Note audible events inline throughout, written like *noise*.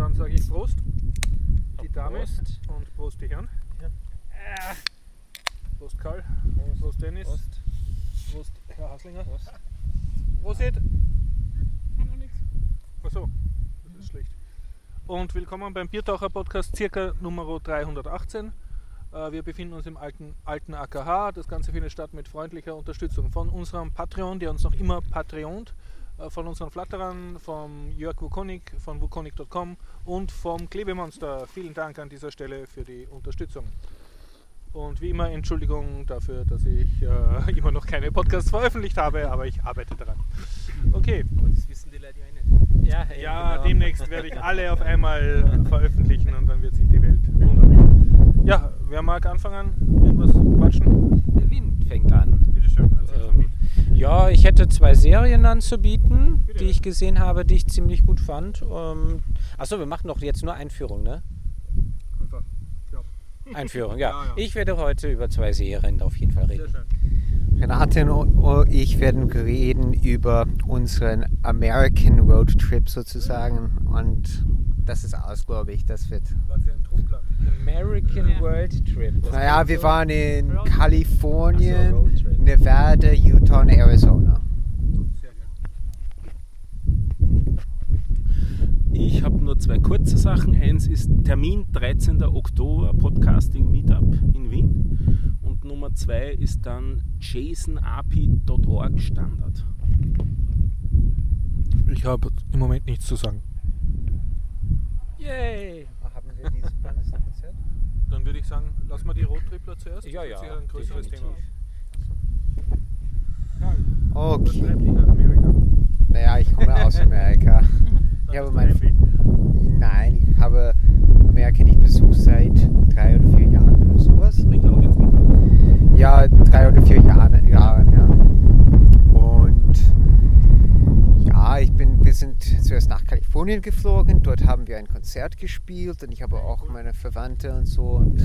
dann sage ich Prost, die Dame Prost. und Prost die Herren. Ja. Prost Karl, Prost, Dennis, Prost, Herr Haslinger. Prost. Prosit. Kann noch nichts. Achso, das ist schlecht. Und willkommen beim Biertaucher Podcast, circa Nummer 318. Äh, Wir befinden uns im alten, alten AKH. Das Ganze findet statt mit freundlicher Unterstützung von unserem Patreon, der uns noch immer patreont, äh, von unseren Flatterern, vom Jörg Wukonik, von wukonik.com und vom Klebemonster. Vielen Dank an dieser Stelle für die Unterstützung. Und wie immer Entschuldigung dafür, dass ich äh, *laughs* immer noch keine Podcasts veröffentlicht habe, aber ich arbeite daran. Okay, Und das wissen die Leute ja eh nicht. Ja, hey, ja, genau. demnächst werde ich *laughs* alle auf einmal veröffentlichen und dann wird sich die Welt wundern. Ja, wer mag anfangen? Irgendwas quatschen? Der Wind fängt an. Bitte schön, erzähl von Ähm, ja, ich hätte zwei Serien anzubieten, Bitte. die ich gesehen habe, die ich ziemlich gut fand. Ähm, achso, wir machen doch jetzt nur Einführung, ne? Einfach. Ja, Einführung, ja. *laughs* Ja, ja. Ich werde heute über zwei Serien auf jeden Fall sehr reden. schön. Renate und ich werden reden über unseren American Road Trip sozusagen. Und das ist alles, glaube ich. Das wird. Wart ihr im Trunkland? American Ja. World Trip. Das Naja, wir so- waren in so, Kalifornien, Roadtrip. Nevada, Utah und Arizona. Sehr gerne. Ich habe nur zwei kurze Sachen. Eins ist Termin 13. Oktober, Podcasting Meetup in Wien. Und Nummer zwei ist dann jasonapi.org Standard. Ich habe im Moment nichts zu sagen. Yay! Haben wir dieses Konzert? Dann würde ich sagen, lassen wir die Roadtripler zuerst. Ja, Das ist ja, sicher ein größeres definitiv. Thema. Was Okay. Naja, ich komme aus Amerika. *laughs* Ich habe mein, nein, ich habe Amerika nicht besucht seit drei oder vier Jahren oder sowas. Sprich laut ins Mikro. Ja, drei oder vier Jahre, Jahren, ja. Und ja, ich bin, wir sind zuerst nach Kalifornien geflogen. Dort haben wir ein Konzert gespielt und ich habe auch meine Verwandte und so und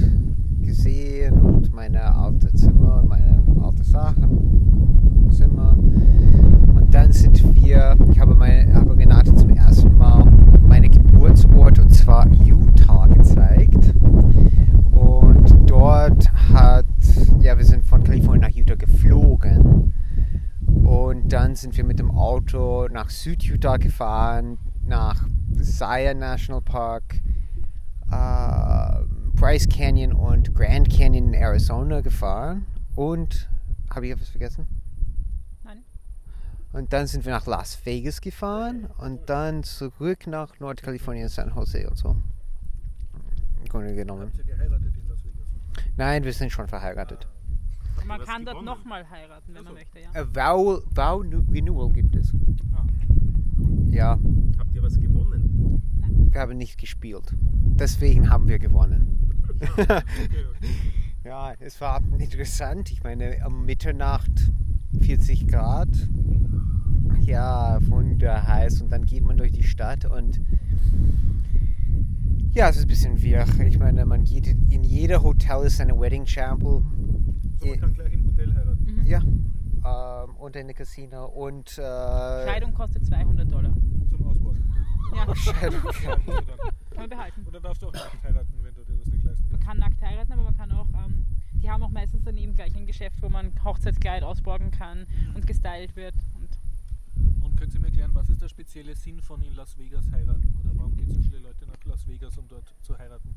gesehen und meine alte Zimmer, meine alte Sachen, Zimmer. Und dann sind wir, ich habe, meine, habe Renate zum ersten Mal meine Geburtsort und zwar Utah gezeigt. Und dort hat, ja, wir sind von Kalifornien nach Utah geflogen. Und dann sind wir mit dem Auto nach Süd-Utah gefahren, nach Zion National Park, äh, Bryce Canyon und Grand Canyon in Arizona gefahren. Und, habe ich etwas vergessen? Nein. Und dann sind wir nach Las Vegas gefahren und dann zurück nach Nordkalifornien, San Jose und so. Im Grunde genommen. Habt ihr geheiratet in Las Vegas? Nein, wir sind schon verheiratet. Man kann dort gewonnen? nochmal heiraten, wenn man Ach so. möchte, ja. A Vow, Vow Renewal gibt es. Ah. Ja, Habt ihr was gewonnen? wir haben nicht gespielt. Deswegen haben wir gewonnen. *laughs* Okay, *laughs* okay. ja, es war interessant. Ich meine, um Mitternacht 40 Grad. Ja, wunderheiß. Und dann geht man durch die Stadt und ja, es ist ein bisschen wirr. Ich meine, man geht in jeder Hotel ist eine Wedding Chapel. Also man kann gleich im Hotel heiraten. Mhm. Ja, ähm, und eine Casino und äh, Scheidung kostet 200 Dollar. Zum Ausbauen. Ja, *laughs* Scheidung. *laughs* Kann man behalten. Oder darfst du auch nackt heiraten, wenn du dir das nicht leisten Man kannst? kann nackt heiraten, aber man kann auch, ähm, die haben auch meistens daneben gleich ein Geschäft, wo man Hochzeitskleid ausborgen kann und gestylt wird. Und Und können Sie mir erklären, was ist der spezielle Sinn von in Las Vegas heiraten? Oder warum gehen so viele Leute nach Las Vegas, um dort zu heiraten?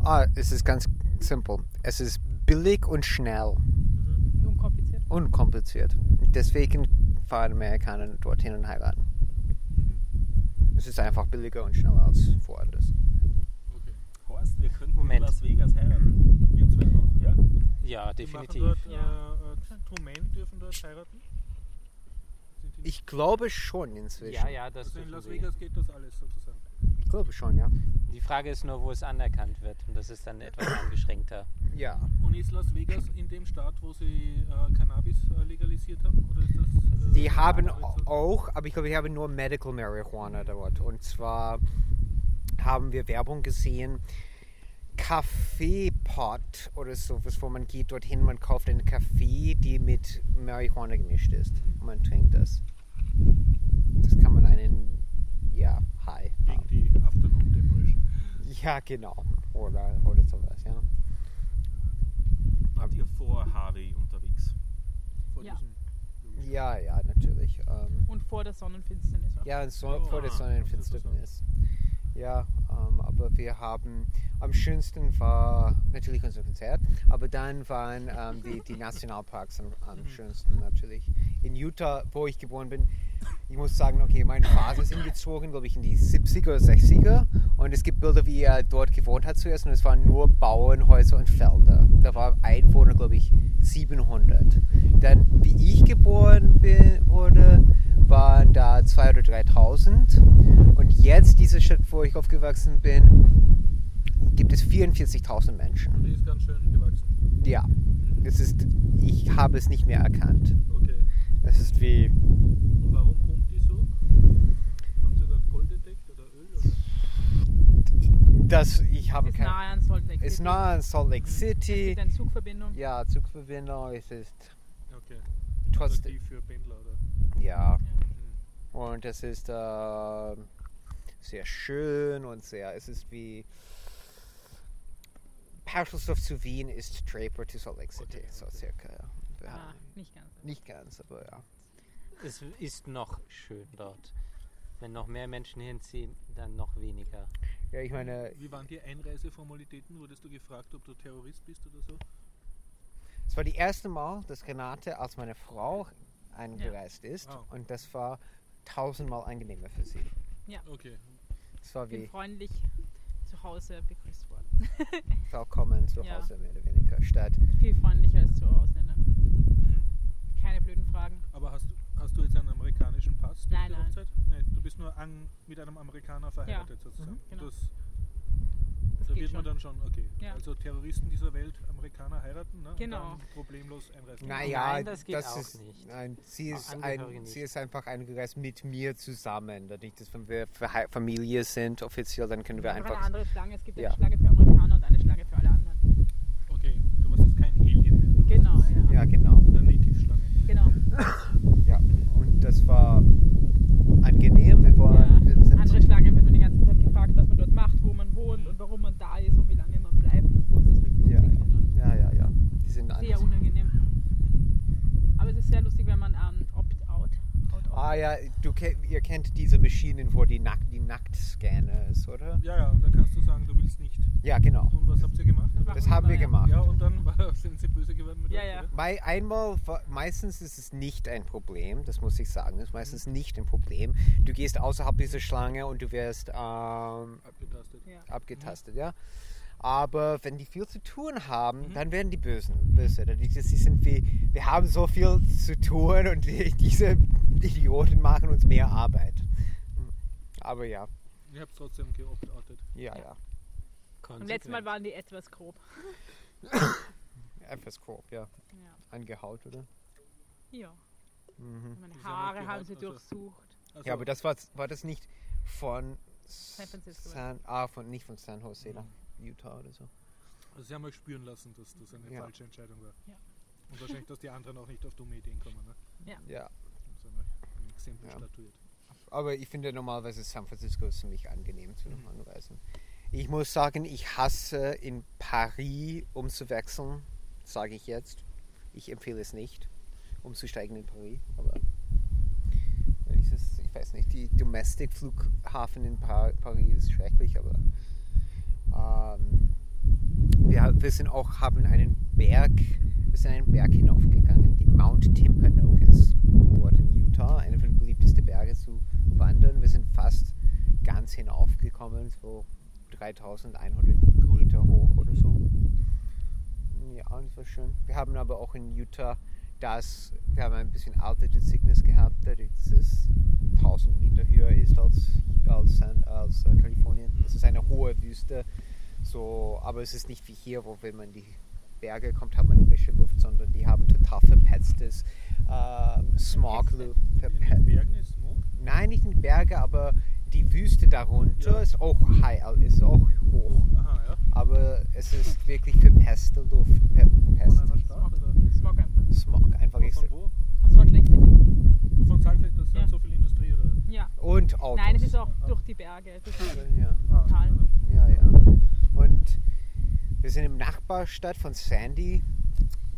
Ah, es ist ganz simpel. Es ist billig und schnell. Mhm. unkompliziert. Unkompliziert. Deswegen fahren Amerikaner dorthin und heiraten. Mhm. Es ist einfach billiger und schneller als woanders. Okay. Horst, wir könnten Moment. in Las Vegas heiraten. Ihr zwei auch? Ja? Ja, definitiv. dort, Ja. äh, äh, Two Men dürfen dort heiraten? Ich glaube schon inzwischen. Ja, ja, das also in Las. Vegas geht das alles sozusagen. Ich glaube schon, ja. Die Frage ist nur, wo es anerkannt wird. Und das ist dann etwas *coughs* eingeschränkter. Ja. Und ist Las Vegas in dem Staat, wo sie äh, Cannabis äh, legalisiert haben? Oder ist das, äh, Die haben also- auch, aber ich glaube, die haben nur Medical Marijuana dort. Und zwar haben wir Werbung gesehen, Kaffeepot oder sowas, wo man geht dorthin, man kauft einen Kaffee, die mit Marihuana gemischt ist. Und man trinkt das. Das kann man einen, ja, High Gegen die Afternoon Depression. Ja, genau. Oder, oder sowas, ja. Wart ihr vor Harvey unterwegs? Vor Ja. diesem- Ja, ja, natürlich. Ähm, Und vor der Sonnenfinsternis auch. ja, und so, Oh, vor der ah, Sonnenfinsternis. Ja, ähm, aber wir haben, am schönsten war natürlich unser Konzert, aber dann waren ähm, die, die Nationalparks am, am schönsten natürlich. In Utah, wo ich geboren bin, ich muss sagen, okay, mein Vater ist hingezogen, glaube ich, in die 70er oder 60er und es gibt Bilder, wie er dort gewohnt hat zuerst und es waren nur Bauernhäuser und Felder. Da war Einwohner, glaube ich, 700. Dann, wie ich geboren bin, wurde, waren da 2.000 oder 3.000 und jetzt, diese Stadt, wo ich aufgewachsen bin, gibt es 44.000 Menschen. Die ist ganz schön gewachsen. Ja, es ist, ich habe es nicht mehr erkannt. Okay. Es ist wie, Und warum pumpt die so? Haben sie dort Gold entdeckt oder Öl? Oder? das, ich habe Ist kein, nahe an Salt Lake ist City. nah an Salt Lake Es City. gibt eine Zugverbindung. Ja, Zugverbindung, es ist Okay. trotzdem, Attraktiv für Pendler oder? ja. Mhm. Und es ist äh, sehr schön und sehr, es ist wie Partialsdorf zu Wien ist Draper to Salt Lake City, Okay, so circa. Ja. Ja. Ah, nicht ganz. Nicht ganz, aber ja. Es ist noch schön dort. Wenn noch mehr Menschen hinziehen, dann noch weniger. Ja, ich meine, Wie waren die Einreiseformalitäten? Wurdest du gefragt, ob du Terrorist bist oder so? es war die erste Mal, dass Renate als meine Frau eingereist ist Wow. und das war tausendmal angenehmer für sie. Okay. Es war Ich bin wie freundlich zu Hause begrüßt. *laughs* willkommen zu Ja. Hause, mehr oder weniger, statt Viel freundlicher als zu Ausländern. Mhm. Keine blöden Fragen. Aber hast, du- hast du jetzt einen amerikanischen Pass? Nein, nein. Hochzeit? Nein, du bist nur an, mit einem Amerikaner verheiratet sozusagen. Mhm, genau. Das, Das da geht wird man schon. dann schon, okay. Ja. Also Terroristen dieser Welt, Amerikaner heiraten, ne? Genau. Und dann problemlos einreisen. Naja, Nein, das geht auch ist, nicht. Nein, sie ist, ein, nicht. sie ist einfach eingereist mit mir zusammen. Dadurch, dass wenn wir Familie sind, offiziell, dann können wir Einfach eine andere Schlange. Es gibt Ja. eine Schlange für Amerikaner und eine Schlange für alle anderen. Okay, du warst jetzt kein Alien mehr. Genau, ja. Ja, genau. Der Native-Schlange. Genau. Ja. Und das war angenehm. Wir, waren, wir Ja. sind Andere Schlangen wird man die ganze Zeit gefragt, was man dort macht, wo man wohnt und warum man da ist und wie lange man bleibt und wo ist das ja, Rückflugticket. Und ja, ja, ja. Die sind sehr anders. unangenehm. Aber es ist sehr lustig, wenn man ähm, opt-out. Opt-out. Ah ja, du, ke- ihr kennt diese Maschinen, wo die, Nack, die Nacktscanner ist, oder? Ja, ja, und da kannst du sagen, du willst nicht. Ja, genau. Und was habt ihr gemacht? Das Das haben wir wunderbar, gemacht. Ja, und dann war, sind sie böse geworden mit Ja, euch, ja. Mei- Einmal, meistens ist es nicht ein Problem, das muss ich sagen, ist meistens nicht ein Problem. Du gehst außerhalb dieser Schlange und du wirst ähm, Abgetastet. Ja. abgetastet, ja. Aber wenn die viel zu tun haben, Mhm. dann werden die Bösen böse. Die, die sind wie, wir haben so viel zu tun und die, diese Idioten machen uns mehr Arbeit. Aber ja, Ihr habt trotzdem geoptet. ja, ja. Und letztes Mal waren die etwas grob. *coughs* Etwas grob, ja. Ja. Angehaut, oder? ja. Mhm. Meine Sie Haare haben sie also- durchsucht. Also, Ja, aber das war, war das nicht von San Francisco. San, ah, von, nicht von San Jose nach Utah oder so. also sie haben euch spüren lassen, dass das eine Ja. falsche Entscheidung war. Ja. Und wahrscheinlich, dass die anderen auch nicht auf dumme Ideen kommen. Ne? Ja. Und sagen wir, ein Exempel Ja. statuiert. Aber ich finde normalerweise San Francisco ist ziemlich angenehm zu Mhm. anreisen. Ich muss sagen, ich hasse in Paris umzuwechseln, sage ich jetzt. Ich empfehle es nicht, umzusteigen in Paris. Aber ich, weiß nicht, die Domestic-Flughafen in Pa- Paris ist schrecklich, aber wir, wir sind auch, haben einen Berg, wir sind einen Berg hinaufgegangen, die Mount Timpanogos, dort in Utah, einer von den beliebtesten Berge zu wandern. Wir sind fast ganz hinaufgekommen, so 3100 Meter hoch oder so. Ja, das war schön. Wir haben aber auch in Utah das, wir haben ein bisschen Altitude Sickness gehabt, dadurch, dass es 1000 Meter höher ist als, als, als äh, Kalifornien. Es ist eine hohe Wüste, so, aber es ist nicht wie hier, wo wenn man in die Berge kommt, hat man frische Luft, sondern die haben total verpetztes ähm, Smog. Verpetzte. In den Bergen ist Smog. Nein, nicht in die Berge, aber die Wüste darunter Ja. ist auch high, ist auch hoch. Aha, ja. Aber es ist wirklich verpeste Luft. Per Von einer Stadt oder Smog einfach. Smog, einfach von wo? Und Salt Lake City. Von Salt Lake, das ist Ja. nicht so viel Industrie? Ja. Und Autos. Nein, es ist auch durch die Berge. Das ist Ja. Tal. also, Ja, ja. Und wir sind im Nachbarstadt von Sandy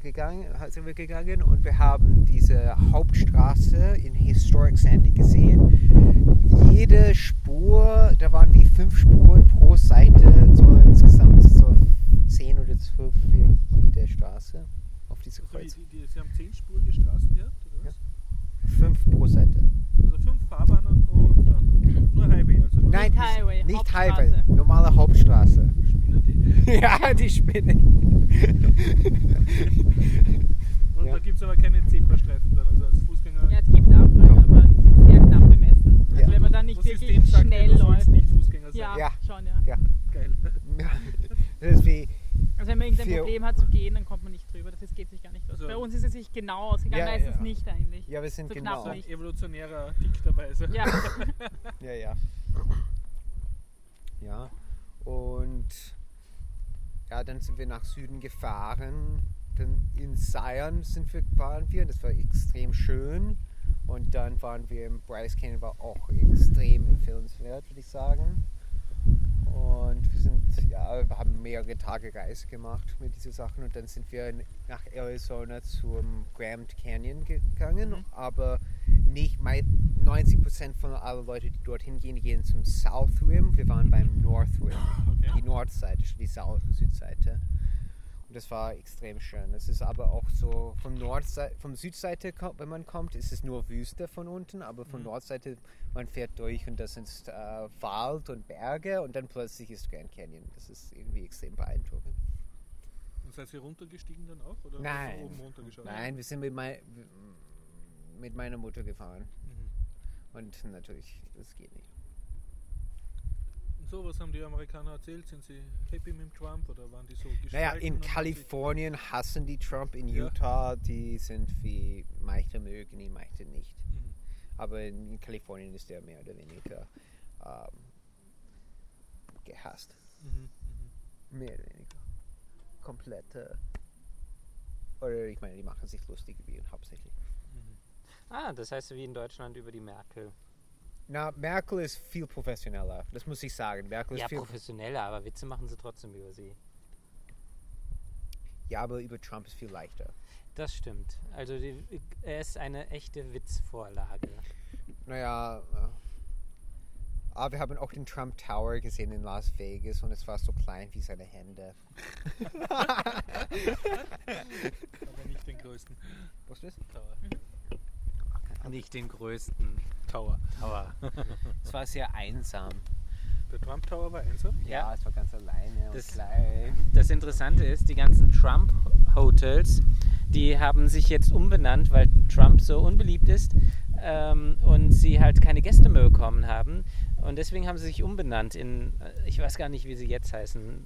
gegangen, sind wir gegangen und wir haben diese Hauptstraße in Historic Sandy gesehen. Jede Spur, da waren wie fünf Spuren pro Seite, so insgesamt so zehn oder zwölf für jede Straße auf diese Also Kreuz. die, die, Sie haben zehnspurige Straßen gehabt, oder was? Fünf pro Seite. Also fünf Fahrbahnen pro Straße. Nur Highway, also nur Nein, Highway, nicht Hauptstraße. Highway, normale Hauptstraße. Spinner die. *laughs* ja, die Spinne. *laughs* Und Ja. da gibt es aber keine Zebrastreifen dann, also als Fußgänger. Ja, es gibt auch welche, aber die sind sehr knapp bemessen. Also Ja. wenn man da nicht das wirklich System sagt, schnell ja, läuft. nicht Fußgänger sein. Ja, Ja. schon, ja. Ja, Geil. *laughs* ja. Das ist wie, Also wenn man irgendein Problem hat zu gehen, dann kommt man nicht drüber. Das ist, geht sich gar nicht aus. Also- Bei uns ist es sich genau ausgegangen, Ja, da ist es ja. nicht eigentlich. ja, wir sind So genau. knapp Ein nicht. evolutionärer Tick dabei. So. Ja, *laughs* Ja, ja. Ja, und ja, dann sind wir nach Süden gefahren. Dann in Zion sind wir, waren wir, das war extrem schön. Und dann waren wir im Bryce Canyon, war auch extrem empfehlenswert, würde ich sagen. Und wir sind, ja, wir haben mehrere Tage Reise gemacht mit diesen Sachen und dann sind wir nach Arizona zum Grand Canyon gegangen, Mhm. aber nicht, mei- 90% von allen Leuten, die dorthin gehen, gehen zum South Rim. Wir waren beim North Rim, *laughs* Okay. die Nordseite, die Südseite. Und das war extrem schön. Es ist aber auch so von Nordseite, vom Südseite, wenn man kommt, ist es nur Wüste von unten, aber von Mhm. Nordseite, man fährt durch und das ist äh, Wald und Berge und dann plötzlich ist Grand Canyon. Das ist irgendwie extrem beeindruckend. Und seid ihr runtergestiegen dann auch? Oder Nein. Oben runtergeschaut? Nein, wir sind mit, mei mit meiner Mutter gefahren Mhm. und natürlich, das geht nicht. So, was haben die Amerikaner erzählt? Sind sie happy mit dem Trump oder waren die so? Naja, in Kalifornien hassen die Trump, in Ja. Utah, die sind wie Meichte mögen ihn, Meichte nicht. Mhm. Aber in Kalifornien ist er mehr oder weniger ähm, gehasst. Mhm. Mhm. Mehr oder weniger. Komplette. Oder ich meine, die machen sich lustig über ihn hauptsächlich. Mhm. Ah, das heißt wie in Deutschland über die Merkel. Na, Merkel ist viel professioneller, das muss ich sagen. Merkel ist Ja, viel. professioneller, aber Witze machen sie trotzdem über sie. Ja, aber über Trump ist viel leichter. Das stimmt. Also die, er ist eine echte Witzvorlage. Naja, äh, aber wir haben auch den Trump Tower gesehen in Las Vegas und es war so klein wie seine Hände. *laughs* Aber nicht den größten Was ist das? Tower. Nicht den größten Tower. Tower. *laughs* Es war sehr einsam. Der Trump Tower war einsam. Ja. es war ganz alleine Das- und klein. Das Interessante ist, die ganzen Trump-Hotels, die haben sich jetzt umbenannt, weil Trump so unbeliebt ist ähm, und sie halt keine Gäste mehr bekommen haben. Und deswegen haben sie sich umbenannt in, äh, ich weiß gar nicht, wie sie jetzt heißen.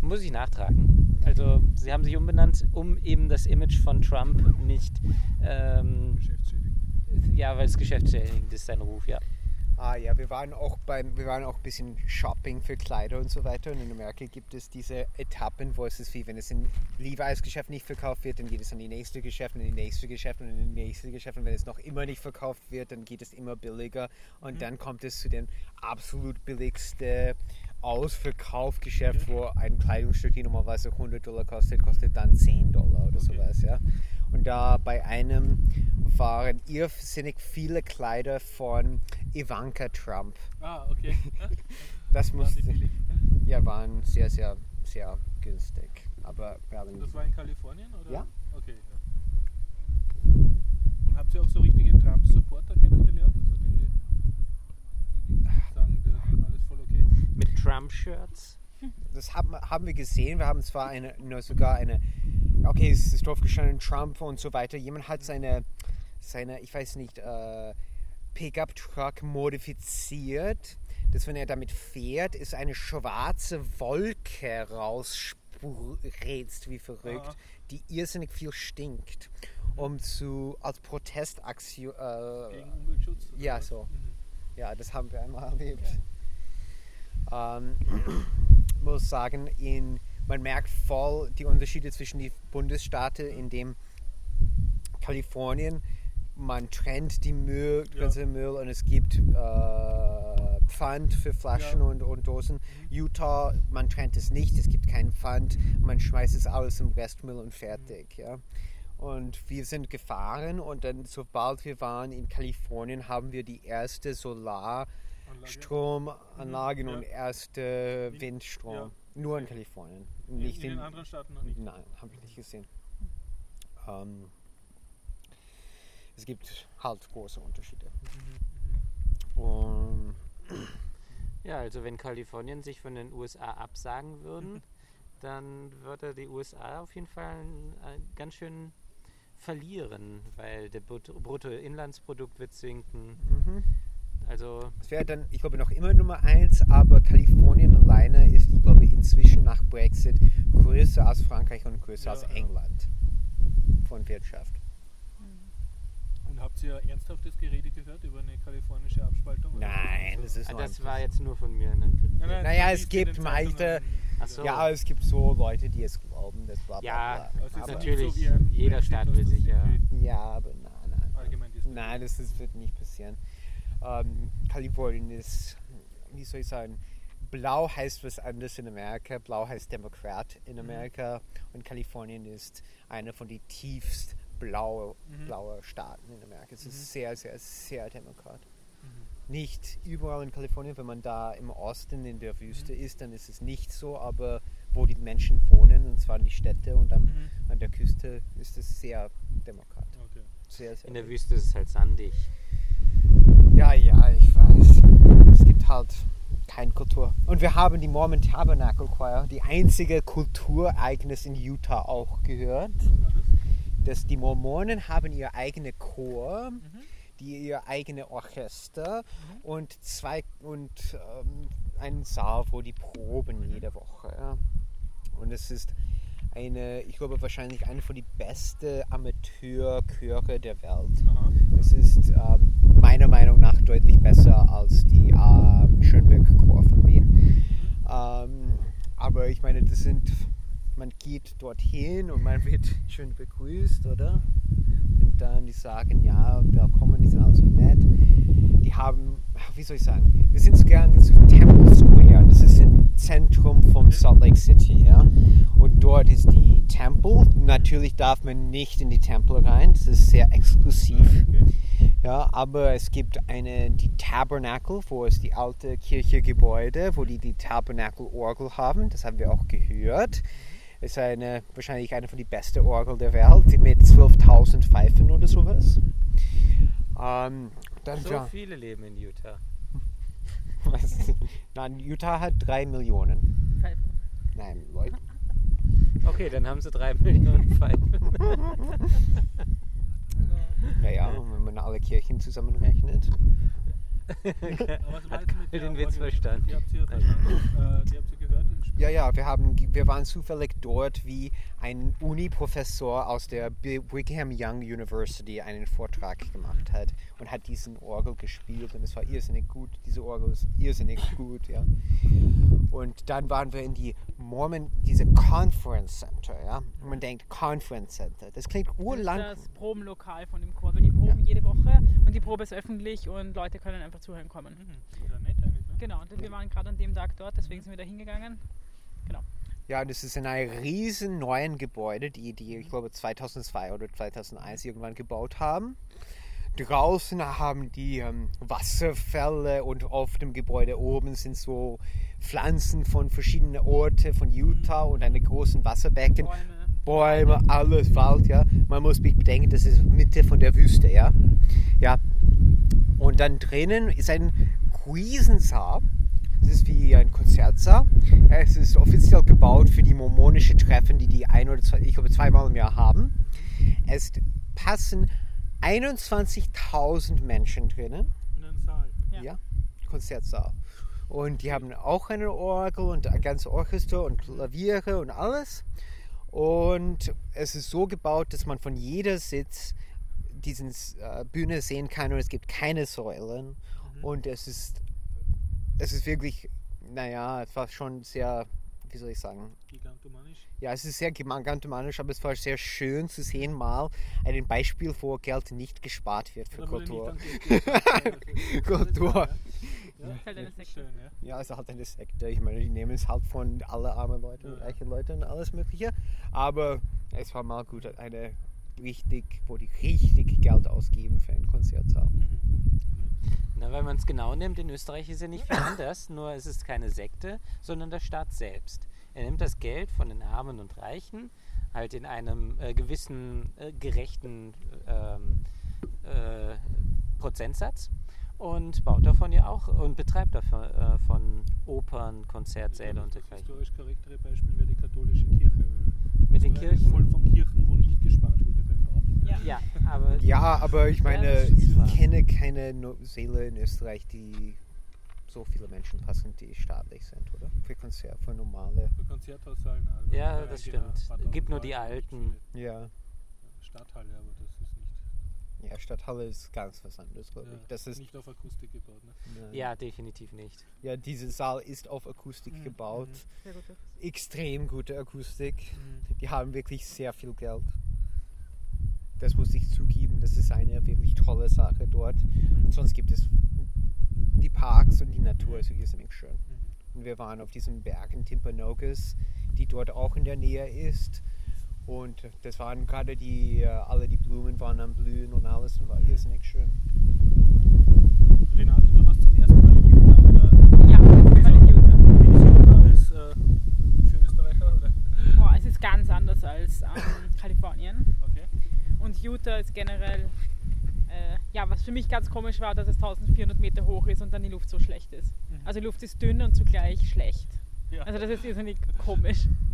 Muss ich nachtragen. Also sie haben sich umbenannt, um eben das Image von Trump nicht, ähm. Ja, weil es geschäftsschädigend ist, sein Ruf, ja. Ah ja, wir waren auch beim, wir waren auch ein bisschen Shopping für Kleider und so weiter. Und in Amerika gibt es diese Etappen, wo es ist wie, wenn es in Levi's Geschäft nicht verkauft wird, dann geht es an die nächste Geschäft und in die nächste Geschäft und in die nächste Geschäft. Und wenn es noch immer nicht verkauft wird, dann geht es immer billiger. Und dann kommt es zu dem absolut billigsten Ausverkaufsgeschäft, wo ein Kleidungsstück, die normalerweise 100 Dollar kostet, kostet dann 10 Dollar oder Okay. sowas. Ja? Und da bei einem waren irrsinnig viele Kleider von Ivanka Trump. Ah, okay. *laughs* Das musste, ja, waren sehr, sehr, sehr günstig. Aber wir haben Das war in Kalifornien, oder? Ja. Okay, ja. Und habt ihr auch so richtige Trump-Supporter kennengelernt? Also die, die, die sagen, das alles voll okay. Mit Trump-Shirts. Das haben, haben wir gesehen. Wir haben zwar eine, nur sogar eine, okay, es ist drauf gestanden, Trump und so weiter. Jemand hat seine, seine ich weiß nicht, äh, Pickup-Truck modifiziert. Dass, wenn er damit fährt, ist eine schwarze Wolke rausspritzt wie verrückt, Aha. die irrsinnig viel stinkt. Um zu, als Protestaktion, äh, Gegen Umweltschutz? ja, so. Mhm. Ja, das haben wir einmal erlebt. Ähm, *clears throat* muss sagen, in, man merkt voll die Unterschiede zwischen den Bundesstaaten, in dem Kalifornien man trennt die Müll, Ja. ganze Müll und es gibt äh, Pfand für Flaschen Ja. und, und Dosen. Utah, man trennt es nicht, es gibt keinen Pfand, man schmeißt es alles im Restmüll und fertig. Ja. Und wir sind gefahren und dann, sobald wir waren in Kalifornien, haben wir die erste Solarstromanlagen Mhm, ja. und erste Windstrom. Ja. Nur in Kalifornien. In, Nicht in in, den anderen Staaten noch nicht. Nein, habe ich nicht gesehen. Ähm, es gibt halt große Unterschiede. Mhm, Und Ja, also wenn Kalifornien sich von den USA absagen würden, *laughs* dann würde die USA auf jeden Fall ganz schön verlieren, weil der Brut- Bruttoinlandsprodukt wird sinken. mhm. Also es wäre dann, ich glaube, noch immer Nummer eins, aber Kalifornien alleine ist, ich glaube, inzwischen nach Brexit größer als Frankreich und größer Ja, als ja. England von Wirtschaft. Und habt ihr ernsthaftes Gerede gehört über eine kalifornische Abspaltung? Nein, das ist ah, nur das war jetzt nur von mir. Ein Nein, nein, Naja, es gibt Ach so. Ja, es gibt so Leute, die es glauben, das bla bla Ja, bla. Aber es ist Aber- nicht Natürlich, so jeder Staat will sich ja- Ja, aber nein, nein. nein. Allgemein. Nein, das, das wird nicht passieren. Ähm, Kalifornien ist, wie soll ich sagen, blau heißt was anderes in Amerika. Blau heißt Demokrat in Amerika. Und Kalifornien ist einer von den tiefst blaue, Mhm. blaue Staaten in Amerika. Es Mhm. ist sehr, sehr, sehr Demokrat. Mhm. Nicht überall in Kalifornien, wenn man da im Osten in der Wüste Mhm. ist, dann ist es nicht so, aber wo die Menschen wohnen, und zwar in die Städte und am, Mhm. an der Küste, ist es sehr demokrat. Okay. Sehr, sehr In der. Wüste ist es halt sandig. Ja, ja, ich weiß. Es gibt halt keine Kultur. Und wir haben die Mormon Tabernacle Choir, die einzige Kulturereignis in Utah auch gehört. Dass die Mormonen haben ihr eigene Chor, Mhm. die ihr eigene Orchester und zwei und ähm, einen Saal, wo die proben jede Woche. Ja. Und es ist eine, ich glaube wahrscheinlich eine von die besten Amateurchöre der Welt. Aha. Es ist ähm, meiner Meinung nach deutlich besser als die ähm, Schönberg-Chor von Wien. Ähm, aber ich meine, das sind, man geht dorthin und man wird schön begrüßt, oder? Und dann die sagen, ja, willkommen, die sind alle so nett. Die haben, wie soll ich sagen, wir sind gegangen zu Temple Square, das ist im Zentrum von Salt Lake City, ja. Und dort ist die Tempel. Natürlich darf man nicht in die Tempel rein, das ist sehr exklusiv. Okay. Ja, aber es gibt eine, die Tabernacle, wo es die alte Kirchegebäude, wo die die Tabernacle-Orgel haben. Das haben wir auch gehört. Ist eine, wahrscheinlich eine von die beste Orgel der Welt, die mit 12.000 Pfeifen oder sowas. Ähm, dann So ja, viele leben in Utah. *laughs* was, nein, Utah hat drei Millionen. Pfeifen. Nein, Leute. Okay, dann haben sie drei *laughs* Millionen Pfeifen. *laughs* Naja, wenn man alle Kirchen zusammenrechnet. Hat den Witz verstanden? Die habt ihr verstanden? äh, die habt ihr gehört? im Spiel? Ja, ja, wir, haben, wir waren zufällig dort, wie ein Uni-Professor aus der Brigham Young University einen Vortrag gemacht hat und hat diesen Orgel gespielt und es war irrsinnig gut. Diese Orgel ist irrsinnig gut, ja. Und dann waren wir in die Mormon, diese Conference Center, ja. Und man denkt, Conference Center, das klingt Das ist urlang. das Probenlokal von dem Chor. weil Die proben jede Woche und die Probe ist öffentlich und Leute können einfach zuhören kommen. Mhm. Ja nett eigentlich, ne? Genau, und wir waren gerade an dem Tag dort, deswegen sind wir da hingegangen. Genau. Ja, und es ist in einem riesen neuen Gebäude, die, die ich glaube 2002 oder 2001 irgendwann gebaut haben. Draußen haben die ähm, Wasserfälle und auf dem Gebäude oben sind so Pflanzen von verschiedenen Orten von Utah und eine großen Wasserbecken. Bäume. Bäume, alles Wald, ja. Man muss bedenken, das ist Mitte von der Wüste, ja. Ja. Und dann drinnen ist ein Riesensaal. Es ist wie ein Konzertsaal. Es ist offiziell gebaut für die mormonische Treffen, die die ein oder zwei, ich glaube zweimal im Jahr haben. Es passen 21.000 Menschen drinnen. In einem Saal. Ja. Ja, Konzertsaal. Und die haben auch eine Orgel und ein ganzes Orchester und Klaviere und alles. Und es ist so gebaut, dass man von jeder Sitz diesen äh, Bühne sehen kann und es gibt keine Säulen. Und es ist, es ist wirklich, naja, es war schon sehr, wie soll ich sagen, Gigantomanisch. ja, es ist sehr gigantomanisch, aber es war sehr schön zu sehen, mal ein Beispiel, wo Geld nicht gespart wird für Kultur. *laughs* Kultur. Ja. Ja, Ist halt eine Sekte. schön, ja. Ja, es ist halt eine Sekte. Ich meine, die nehmen es halt von alle armen Leute und Ja. reichen Leute und alles Mögliche. Aber es war mal gut, eine richtig, wo die richtig Geld ausgeben für einen Konzertsaal. Mhm. Na, wenn man es genau nimmt, in Österreich ist ja nicht viel anders, nur es ist keine Sekte, sondern der Staat selbst. Er nimmt das Geld von den Armen und Reichen, halt in einem äh, gewissen äh, gerechten ähm, äh, Prozentsatz und baut davon ja auch und betreibt davon äh, von Opern, Konzertsäle und Das dergleichen. historisch korrektere Beispiel wäre die katholische Kirche. Mit den ist voll Kirchen. von Kirchen, wo nicht gespart wurde beim Bau. Ja. Ja, aber *laughs* Ja, aber ich meine, das ich kenne keine No- Seele in Österreich, die so viele Menschen passen, die staatlich sind, oder? Für Konzert, für normale. Für Konzerthaushallen. Also Ja, da das stimmt. tausend Gibt nur die alten. Ja. Stadthalle, aber das Ja, Stadthalle ist ganz was anderes, glaube ja, ich. Das ist, nicht auf Akustik gebaut. Ne? nein. ja, definitiv nicht. ja, dieser Saal ist auf Akustik Mhm, gebaut. mhm. Sehr gut. Extrem gute Akustik. Mhm. Die haben wirklich sehr viel Geld. Das muss ich zugeben, das ist eine wirklich tolle Sache dort. Und sonst gibt es die Parks und die Natur ist irrsinnig schön. Mhm. Und wir waren auf diesem Berg in Timpanogos, die dort auch in der Nähe ist. Und das waren gerade die, äh, alle die Blumen waren am Blühen und alles und war irrsinnig schön. Renate, du warst zum ersten Mal in Utah oder Ja, das ist mal in Utah. wie ist Utah als äh, für Österreicher? Oder? Boah, es ist ganz anders als ähm, *laughs* Kalifornien. Okay. Und Utah ist generell, äh, ja, was für mich ganz komisch war, dass es 1400 Meter hoch ist und dann die Luft so schlecht ist. Mhm. Also die Luft ist dünn und zugleich schlecht. Ja. Also das ist irrsinnig komisch. *laughs*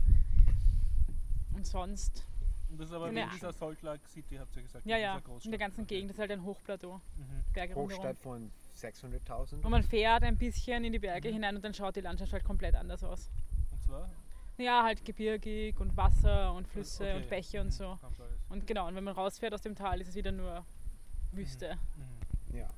Und sonst, Und das ist aber Ja. in dieser Salt Lake City, habt ihr gesagt. ja, in ja, in der ganzen. Gegend ist halt ein Hochplateau, Mhm. Berge rundherum. Hochstadt von 600.000. Und man fährt ein bisschen in die Berge Mhm. hinein und dann schaut die Landschaft halt komplett anders aus. Und zwar? Ja, halt gebirgig und Wasser und Flüsse Okay. und Bäche und Mhm. so. Und genau, und wenn man rausfährt aus dem Tal, ist es wieder nur Wüste. Mhm. Ja.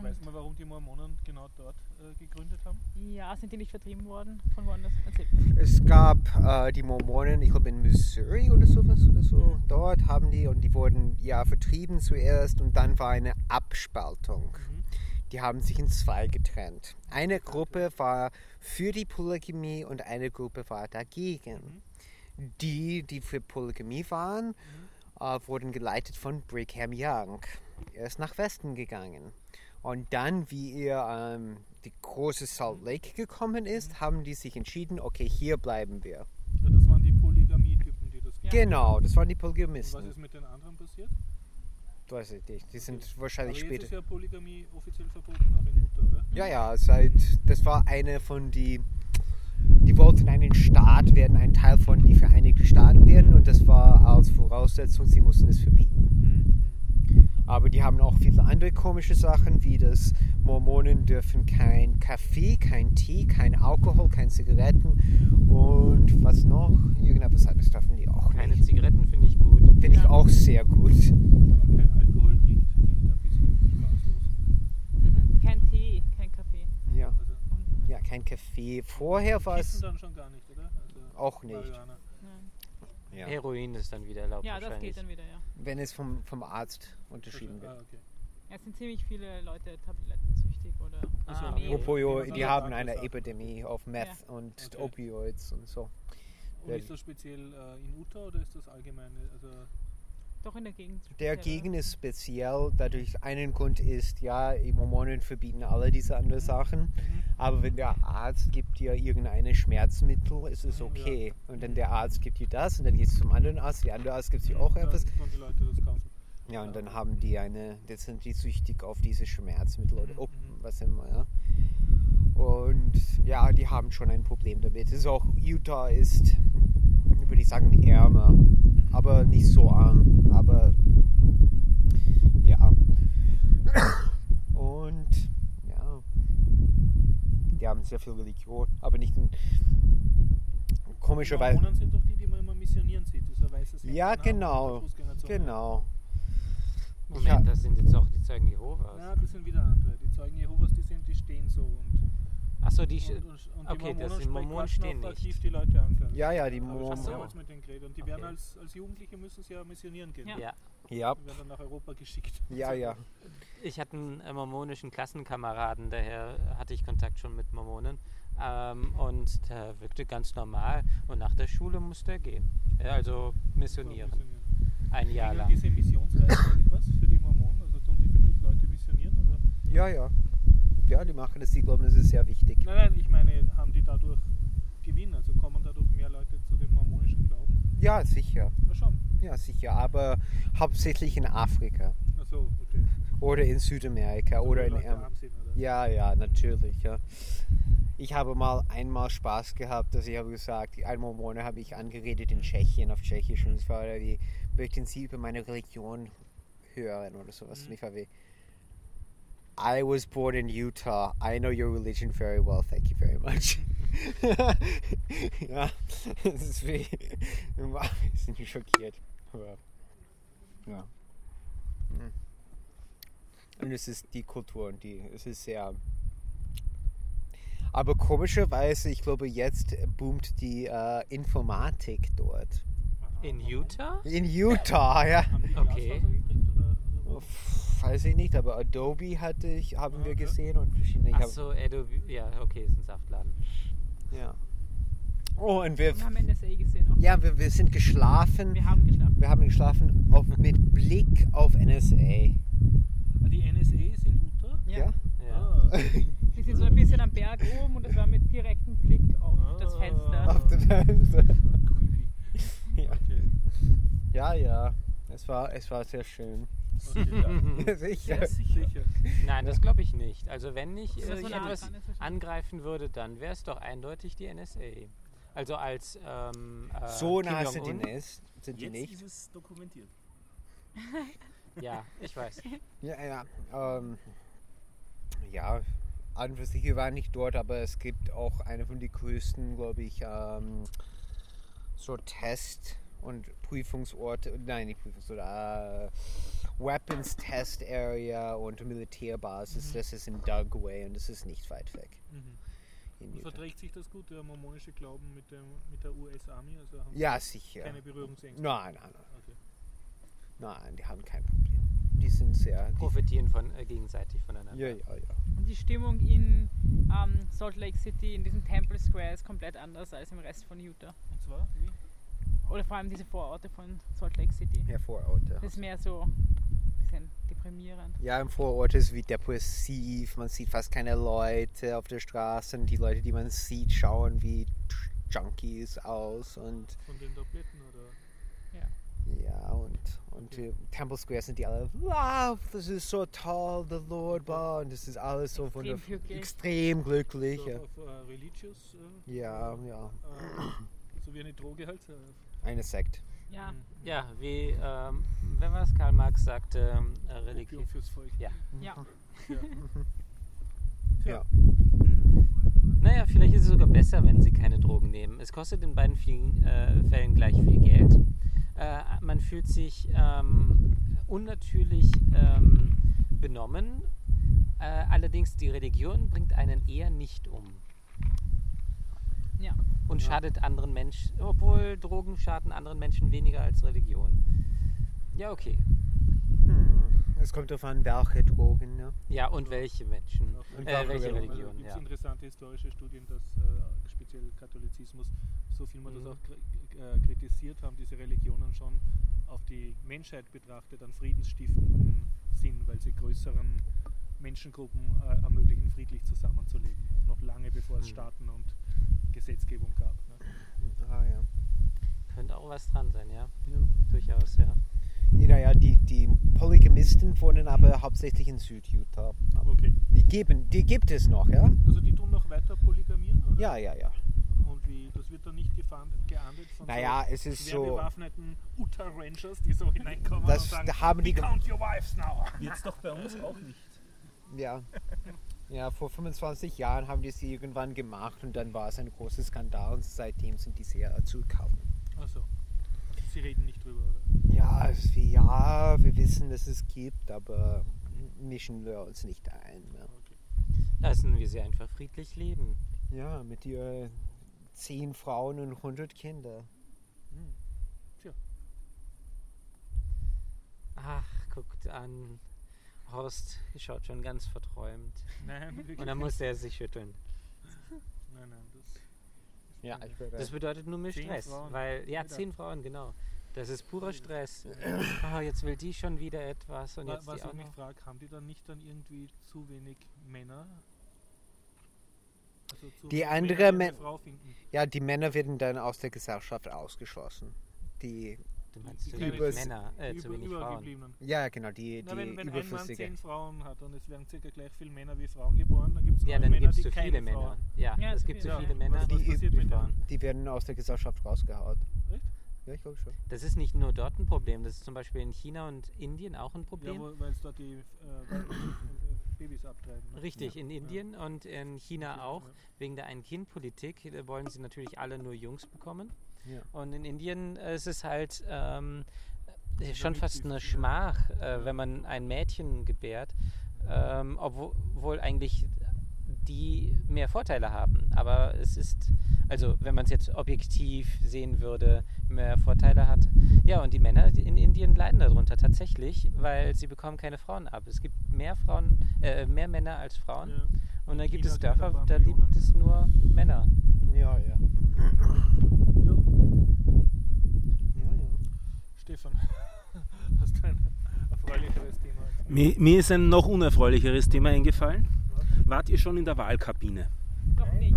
Und Weiß man, warum die Mormonen genau dort äh, gegründet haben? ja, sind die nicht vertrieben worden von woanders? Erzähl. Es gab äh, die Mormonen, ich glaube in Missouri oder sowas oder so. Dort haben die und die wurden ja vertrieben zuerst und dann war eine Abspaltung. Mhm. Die haben sich in zwei getrennt. Eine Gruppe war für die Polygamie und eine Gruppe war dagegen. Die, die für Polygamie waren, äh, wurden geleitet von Brigham Young. Er ist nach Westen gegangen. Und dann, wie er ähm, die große Salt Lake gekommen ist, haben die sich entschieden, okay, hier bleiben wir. Ja, das waren die Polygamie-Typen, die das Ja. Genau, das waren die Und was Polygamisten. ist mit den anderen passiert? Weiß ich nicht, die sind Okay. wahrscheinlich Aber später. jetzt ist ja Polygamie offiziell verboten, auch in Utah, oder? Ja, ja, seit das war eine von die die wollten einen Staat werden, ein Teil von die Vereinigten Staaten werden und das war als Voraussetzung, sie mussten es verbieten. Mhm. Aber die haben auch viele andere komische Sachen, wie das Mormonen dürfen kein Kaffee, kein Tee, kein Alkohol, kein Zigaretten und was noch? Irgendetwas anderes dürfen die auch Keine nicht. Zigaretten finde ich gut. Finde ich Ja. auch sehr gut. Aber kein Alkohol klingt, klingt ein bisschen spaßlos. Mhm. Kein Tee, kein Kaffee. Ja, Also, ja kein Kaffee. Vorher war es dann schon gar nicht, oder? Also Auch nicht. Ja, Heroin ist dann wieder erlaubt Ja, das geht dann wieder, ja. Wenn es vom, vom Arzt unterschieden wird. Ah, okay. Ja, Es sind ziemlich viele Leute tablettensüchtig oder Also, Ah. Opio, Ja, die haben eine andere Epidemie auf Meth und Okay. Opioids und so. Und ist das speziell äh, in Utah oder ist das allgemein? Also, doch in der Gegend. Der Gegend ist speziell, dadurch einen Grund ist, ja, die Mormonen verbieten alle diese anderen Sachen, mhm. aber wenn der Arzt gibt dir irgendeine Schmerzmittel, ist es Mhm, ja. okay. Und dann der Arzt gibt dir das und dann gehst du zum anderen Arzt, der andere Arzt gibt dir auch etwas. die Leute das kaufen. Ja, und dann haben die eine, jetzt sind die süchtig auf diese Schmerzmittel oder Mhm. was immer, ja. Und ja, die haben schon ein Problem damit. Es ist auch, Utah ist, würde ich sagen, ärmer, aber nicht so arm. Aber ja. Und ja, die haben sehr viel Religion, aber nicht in, Die komischerweise. Mormonen sind doch die, die man immer missionieren sieht, dieser weiße Hemd Ja, genau. Genau. Moment, das sind jetzt auch die Zeugen Jehovas. Ja, das sind wieder andere. Die Zeugen Jehovas, die sind, die stehen so und Achso, die. Und, und, und okay, die das Mormonen, die Mormonen stehen auch nicht. aktiv die Leute an. können. Ja, ja, die Mormonen. damals mit denen geredet. Und die werden Okay. als, als Jugendliche müssen sie ja missionieren gehen. Ja. Ja. Ja, Die werden dann nach Europa geschickt. ja, ja. Ich hatte einen äh, mormonischen Klassenkameraden, daher hatte ich Kontakt schon mit Mormonen. Ähm, und der wirkte ganz normal. Und nach der Schule musste er gehen. Ja, also missionieren. Ein Jahr lang. diese Missionsreisen irgendwas für die Mormonen? Also tun die wirklich Leute missionieren? Oder? Ja, ja. Ja, die machen das, die glauben, das ist sehr wichtig. Nein, nein, ich meine, haben die dadurch Gewinn? Also kommen dadurch mehr Leute zu dem mormonischen Glauben? Ja, sicher. Ja, schon. Ja, sicher. Aber hauptsächlich in Afrika Achso, okay. oder in Südamerika Also, oder in Leute arm sind, oder? Ja, ja, natürlich, ja. Ich habe mal einmal Spaß gehabt, dass ich habe gesagt, ein Mormone habe ich angeredet in Tschechien auf Tschechisch und es war wie, möchten Sie über meine Religion hören oder sowas. Mhm. Und ich war wie, I was born in Utah. I know your religion very well. Thank you very much. ja, das ist wie, wir sind schockiert. Aber, ja. Und es ist die Kultur und die, es ist sehr. Aber komischerweise, ich glaube, jetzt boomt die äh, Informatik dort. In. Utah? In Utah, ja. Okay. Weiß ich nicht, aber Adobe hatte ich, haben wir Okay. gesehen und verschiedene. Achso, Adobe. Ja, okay, ist ein Saftladen. Ja. Oh, und wir, Wir haben NSA gesehen auch. ja, wir, wir sind geschlafen. Wir haben geschlafen. Wir haben geschlafen auf, mit Blick auf NSA. Ah, Die NSA ist in Utah? Ja. Ja. *laughs* Ah, Wir sind so ein bisschen am Berg oben und das war mit direktem Blick auf das Ah. Fenster. auf dem Fenster. *laughs* creepy. Ja. Okay. ja, ja. Es war, es war sehr schön. *laughs* sicher. Sehr sicher. Nein, das glaube ich nicht. Also wenn ich, äh, so etwas angreifen würde, dann wäre es doch eindeutig die NSA. Also als ähm, äh, So nah sind die, nicht, sind die Jetzt nicht. ist es dokumentiert. *laughs* Ja, ich weiß. Ja, ja. Ähm, ja, an und für sich, wir waren nicht dort, aber es gibt auch eine von den größten, glaube ich, ähm, so Test- und Prüfungsorte, nein, nicht Prüfungsorte, äh, Weapons Test Area und Militärbasis. Mhm. Das ist in Dugway und das ist nicht weit weg. Mhm. verträgt sich das gut, der mormonische Glauben mit, dem, mit der US-Army? Also haben Ja, Sie sicher. keine Berührungsängste? Nein, nein, nein, Okay. nein, die haben kein Problem. Die sind sehr. Die, Profitieren von, äh, gegenseitig voneinander. ja, ja, ja. Und die Stimmung in ähm, Salt Lake City, in diesem Temple Square, ist komplett anders als im Rest von Utah. Und zwar? Wie? Oder vor allem diese Vororte von Salt Lake City. Ja, Vororte. Das ist mehr so ein bisschen deprimierend. Ja, im Vorort ist es wie depressiv, man sieht fast keine Leute auf der Straße und die Leute, die man sieht, schauen wie Junkies aus und Von den Tabletten oder? ja, und, und die Temple Square sind die alle, wow, das ist so toll, the Lord, wow, und das ist alles so Extrem wundervoll, glücklich. extrem glücklich. So Ja, auf äh, religious? Äh, ja, ja. Äh, so wie eine Droge halt? Eine Sekt. Ja. mhm. Ja, wie, ähm, wer war es? Karl Marx sagte, äh, Religion. fürs Volk. Ja. Ja. Ja. *laughs* Ja. Hm. Naja, vielleicht ist es sogar besser, wenn sie keine Drogen nehmen. Es kostet in beiden vielen, äh, Fällen gleich viel Geld. Äh, man fühlt sich ähm, unnatürlich ähm, benommen. Äh, allerdings die Religion bringt einen eher nicht um. Ja. Und Ja. schadet anderen Menschen, obwohl Drogen schaden anderen Menschen weniger als Religion. Ja, okay. Hm. Es kommt darauf an, welche Drogen, ne? Ja, und welche Menschen, Und äh, welche Religion, Religion, gibt es ja. interessante historische Studien, dass äh, speziell Katholizismus, so viel man Mhm. das auch kri- äh, kritisiert haben, diese Religionen schon auf die Menschheit betrachtet an friedensstiftenden Sinn, weil sie größeren Menschengruppen äh, ermöglichen, friedlich zusammenzuleben. Noch lange bevor es Mhm. Staaten und Gesetzgebung gab. Ne? Ah, ja. Könnte auch was dran sein, ja. Ja. Durchaus, ja. Naja, die, die Polygamisten wohnen aber hauptsächlich in Süd-Utah. Okay. Die, geben, die gibt es noch, ja? Also die tun noch weiter polygamieren? Oder? Ja, ja, ja. Und wie, das wird dann nicht gefahren, geahndet von Naja, so es ist schwer so. bewaffneten Utah Rangers, die so hineinkommen Das- und sagen, haben die "We ge- count your wives now. Jetzt doch bei uns auch nicht. Ja. Ja, vor 25 Jahren haben die es irgendwann gemacht und dann war es ein großer Skandal und seitdem sind die sehr zurückhaltend. Also, Sie reden nicht drüber, oder? Ja, es ja, wir wissen, dass es gibt, aber mischen wir uns nicht ein. Okay. lassen wir sie einfach friedlich leben. Ja, mit ihr zehn Frauen und 100 Kinder. Ach, guckt an. Horst schaut schon ganz verträumt. Nein, wirklich. Und dann musste er sich schütteln. Nein, nein, das. Ja. Das bedeutet nur mehr Stress. Frauen. Weil, ja, Jeder. zehn Frauen, genau. Das ist purer Stress. Ah, jetzt will die schon wieder etwas und jetzt Was die ich auch mich frage, haben die dann nicht dann irgendwie zu wenig Männer? Also zu Die wenig andere Männer, die Mä- eine Frau finden. ja, die Männer werden dann aus der Gesellschaft ausgeschlossen. Die, Du meinst zu Die wenig übers- Männer, äh, Die zu wenig Frauen. Ja, genau, die, Na, die wenn, wenn ein Mann überflüssige. zehn Frauen hat und es werden circa gleich viele Männer wie Frauen geboren, dann gibt es Ja, dann Männer, gibt es die zu keine viele Frauen. Männer. Ja, Ja, es zu gibt zu viele. viele Ja, Männer was- was wie passiert wie mit Frauen. Die werden aus der Gesellschaft rausgehauen. Echt? Ja, ich glaube schon. Das ist nicht nur dort ein Problem, das ist zum Beispiel in China und Indien auch ein Ja, Problem. weil es dort die äh, Babys abtreiben. Ne? Richtig, in Ja. Indien und in China auch. Wegen der Ein-Kind-Politik äh, wollen sie natürlich alle nur Jungs bekommen. Ja. Und in Indien ist es halt ähm, äh, schon fast eine. Schmach, äh, wenn man ein Mädchen gebärt, ähm, obwohl eigentlich die mehr Vorteile haben. Aber es ist, also wenn man es jetzt objektiv sehen würde, mehr Vorteile hat. Ja, und die Männer in Indien leiden darunter tatsächlich, weil sie bekommen keine Frauen ab. Es gibt mehr Frauen, äh, mehr Männer als Frauen. Ja. Und dann In gibt China es Dörfer, da gibt es nur Männer. Ja. ja, ja. Stefan, *laughs* hast du ein erfreulicheres Thema? Mir, mir ist ein noch unerfreulicheres Thema eingefallen. Wart ihr schon in der Wahlkabine? Doch nicht.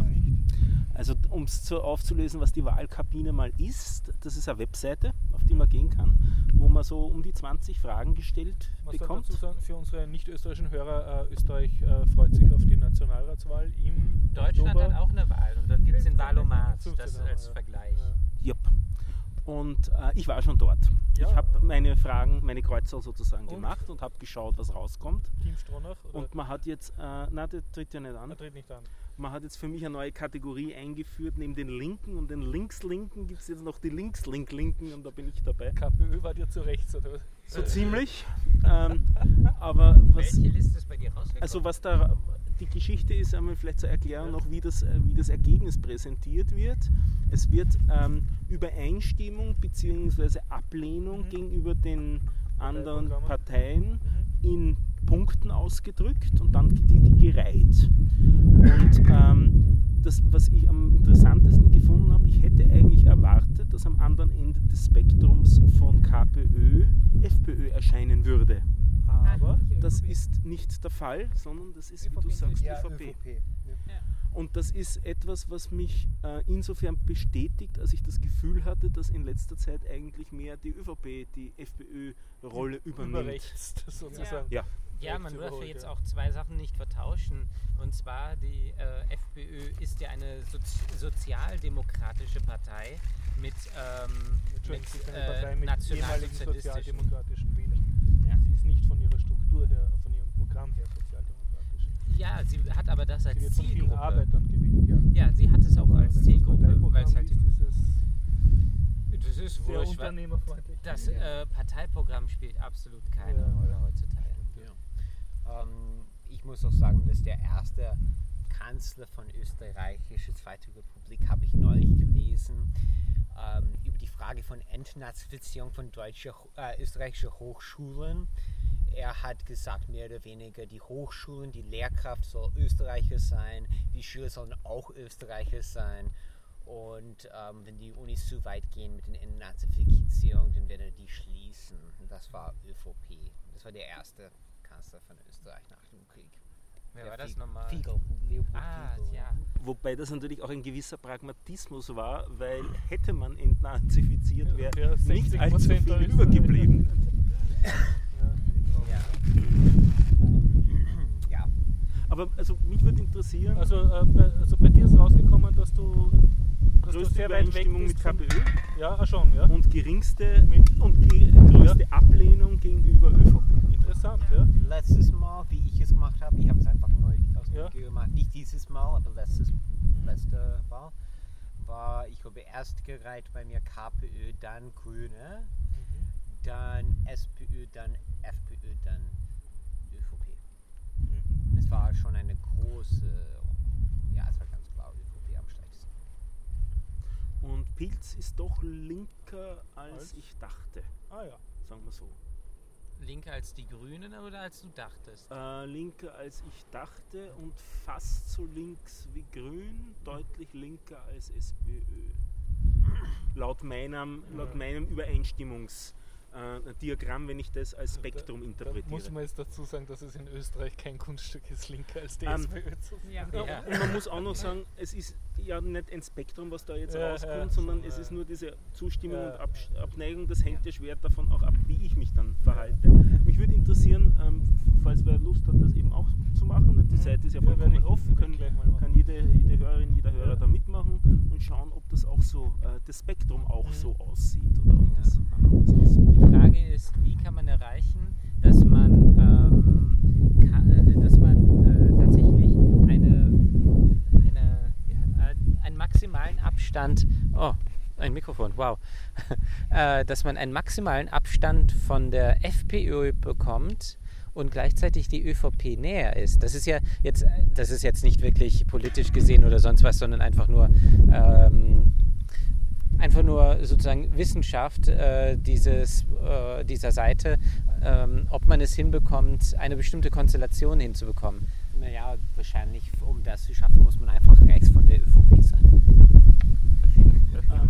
Also um es so aufzulösen, was die Wahlkabine mal ist, das ist eine Webseite, auf die man gehen kann, wo man so um die 20 Fragen gestellt Was soll bekommt. dazu sagen, für unsere nicht-österreichischen Hörer, äh, Österreich äh, freut sich auf die Nationalratswahl im Deutschland Oktober. hat auch eine Wahl und dort gibt es den 15. Wahlomat, 15. das als. Vergleich. Ja. Yep. Und äh, ich war schon dort. Ja. Ich habe meine Fragen, meine Kreuzer sozusagen Und? gemacht und habe geschaut, was rauskommt. Team Stronach? Oder? Und man hat jetzt, äh, na, der tritt ja nicht an. er tritt nicht an. Man hat jetzt für mich eine neue Kategorie eingeführt. Neben den Linken und den Links-Linken gibt es jetzt noch die Links-Link-Linken und da bin ich dabei. KPÖ war dir zu rechts, oder? So ziemlich. Ähm, aber was, Welche Liste ist bei dir rausgekommen? also was da die Geschichte ist, einmal vielleicht zur Erklärung noch, wie das, äh, wie das Ergebnis präsentiert wird. Es wird ähm, Übereinstimmung bzw. Ablehnung Mhm. gegenüber den anderen. Parteien Mhm. in Punkten ausgedrückt und dann die, die gereiht. Und ähm, das, was ich am interessantesten gefunden habe, ich hätte eigentlich erwartet, dass am anderen Ende des Spektrums von KPÖ FPÖ erscheinen würde. Aber Das ist nicht der Fall, sondern das ist, wie du ÖVP. sagst, ÖVP. Und das ist etwas, was mich äh, insofern bestätigt, als ich das Gefühl hatte, dass in letzter Zeit eigentlich mehr die ÖVP die FPÖ-Rolle über übernimmt. sozusagen. Ja. Ja, rechts man darf überholt, jetzt ja. auch zwei Sachen nicht vertauschen. Und zwar, die äh, FPÖ ist ja eine Sozi sozialdemokratische Partei mit, ähm, sie eine äh, Partei mit ehemaligen nationalsozialistischen. sozialdemokratischen Wählern. Ja. Sie ist nicht von ihrer Struktur her, von ihrem Programm her sozialdemokratisch. Ja, sie hat aber das Sie als wird von vielen Zielgruppe. Arbeitern gewählt, ja. Ja, sie hat es auch Aber als Zielgruppe, weil es halt das ist wurscht, das äh, Parteiprogramm spielt absolut keine Ja. Rolle heutzutage. Ähm, ich muss auch sagen, dass der erste Kanzler von österreichischer Zweite Republik habe ich neulich gelesen ähm, über die Frage von Entnazifizierung von deutscher, äh, österreichischer Hochschulen. Er hat gesagt, mehr oder weniger, die Hochschulen, die Lehrkraft soll Österreicher sein, die Schüler sollen auch Österreicher sein. Und ähm, wenn die Unis zu weit gehen mit den Entnazifizierung, dann wird er die schließen. Und das war ÖVP. Das war der erste Kanzler von Österreich nach dem Krieg. Wer Der war das nochmal? Fiegel, Leopold Ah, Fiegel. ja. Wobei das natürlich auch ein gewisser Pragmatismus war, weil hätte man entnazifiziert, Ja, wäre wäre nicht 60% allzu viel Österreicher. übergeblieben. Ja. ja. Aber also mich würde interessieren, Also, äh, bei, also bei dir ist rausgekommen, dass du, dass du größte sehr weit weg Übereinstimmung mit KPÖ Ja, ah, schon, ja. und geringste Mit- und ge größte Ablehnung gegenüber ÖVP interessant, ja. ja. Letztes Mal, wie ich es gemacht habe, ich habe es einfach neu aus ja. gemacht. Nicht dieses Mal, aber letztes mhm. letzte Mal war, ich habe erst gereiht bei mir KPÖ, dann Grüne, mhm. dann SPÖ, dann FPÖ, dann ÖVP. Mhm. Es war schon eine große, ja, es war ganz klar ÖVP am schlechtesten. Und Pilz ist doch linker, als, als? ich dachte. Ah ja. Sagen wir so. Linker als die Grünen oder als du dachtest? Äh, linker als ich dachte und fast so links wie Grün, deutlich linker als SPÖ. Laut meinem, laut meinem Übereinstimmungs äh, Diagramm, wenn ich das als Spektrum Da interpretiere. muss man jetzt dazu sagen, dass es in Österreich kein Kunststück ist, linker als die Ähm, zu sein. Ja. Ja. Und man muss auch noch sagen, es ist ja nicht ein Spektrum, was da jetzt Ja, rauskommt, ja, sondern es ja. ist nur diese Zustimmung Ja. und Abs Abneigung. Das hängt ja schwer davon auch ab, wie ich mich dann verhalte. Mich würde interessieren, ähm, falls wer Lust hat, das eben auch zu machen. Die Mhm. Seite ist ja vollkommen offen, können, kann jede, jede Hörerin, jeder Hörer Ja. da mitmachen und schauen, ob das auch so, äh, das Spektrum auch Mhm. so aussieht oder ob Ja. das anders aussieht. Frage ist, wie kann man erreichen, dass man, ähm, ka- äh, dass man äh, tatsächlich eine, eine, ja, äh, einen maximalen Abstand, oh, ein Mikrofon, wow, *laughs* äh, dass man einen maximalen Abstand von der FPÖ bekommt und gleichzeitig die ÖVP näher ist. Das ist ja jetzt, das ist jetzt nicht wirklich politisch gesehen oder sonst was, sondern einfach nur ähm, einfach nur sozusagen Wissenschaft äh, dieses, äh, dieser Seite, ähm, ob man es hinbekommt, eine bestimmte Konstellation hinzubekommen. Naja, wahrscheinlich, um das zu schaffen, muss man einfach rechts von der ÖVP sein. Ähm,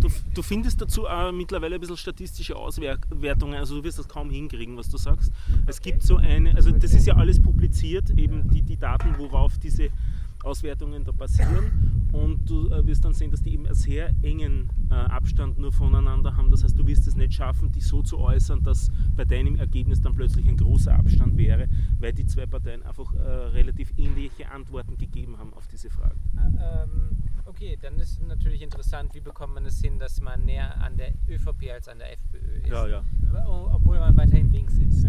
du, du findest dazu auch mittlerweile ein bisschen statistische Auswertungen, also du wirst das kaum hinkriegen, was du sagst. Es gibt so eine, also das ist ja alles publiziert, eben die, die Daten, worauf diese Auswertungen da passieren und du äh, wirst dann sehen, dass die eben einen sehr engen äh, Abstand nur voneinander haben. Das heißt, du wirst es nicht schaffen, dich so zu äußern, dass bei deinem Ergebnis dann plötzlich ein großer Abstand wäre, weil die zwei Parteien einfach äh, relativ ähnliche Antworten gegeben haben auf diese Fragen. Ähm, okay, dann ist natürlich interessant, wie bekommt man es hin, dass man näher an der ÖVP als an der FPÖ ist. Ja, ja. Obwohl man weiterhin links ist.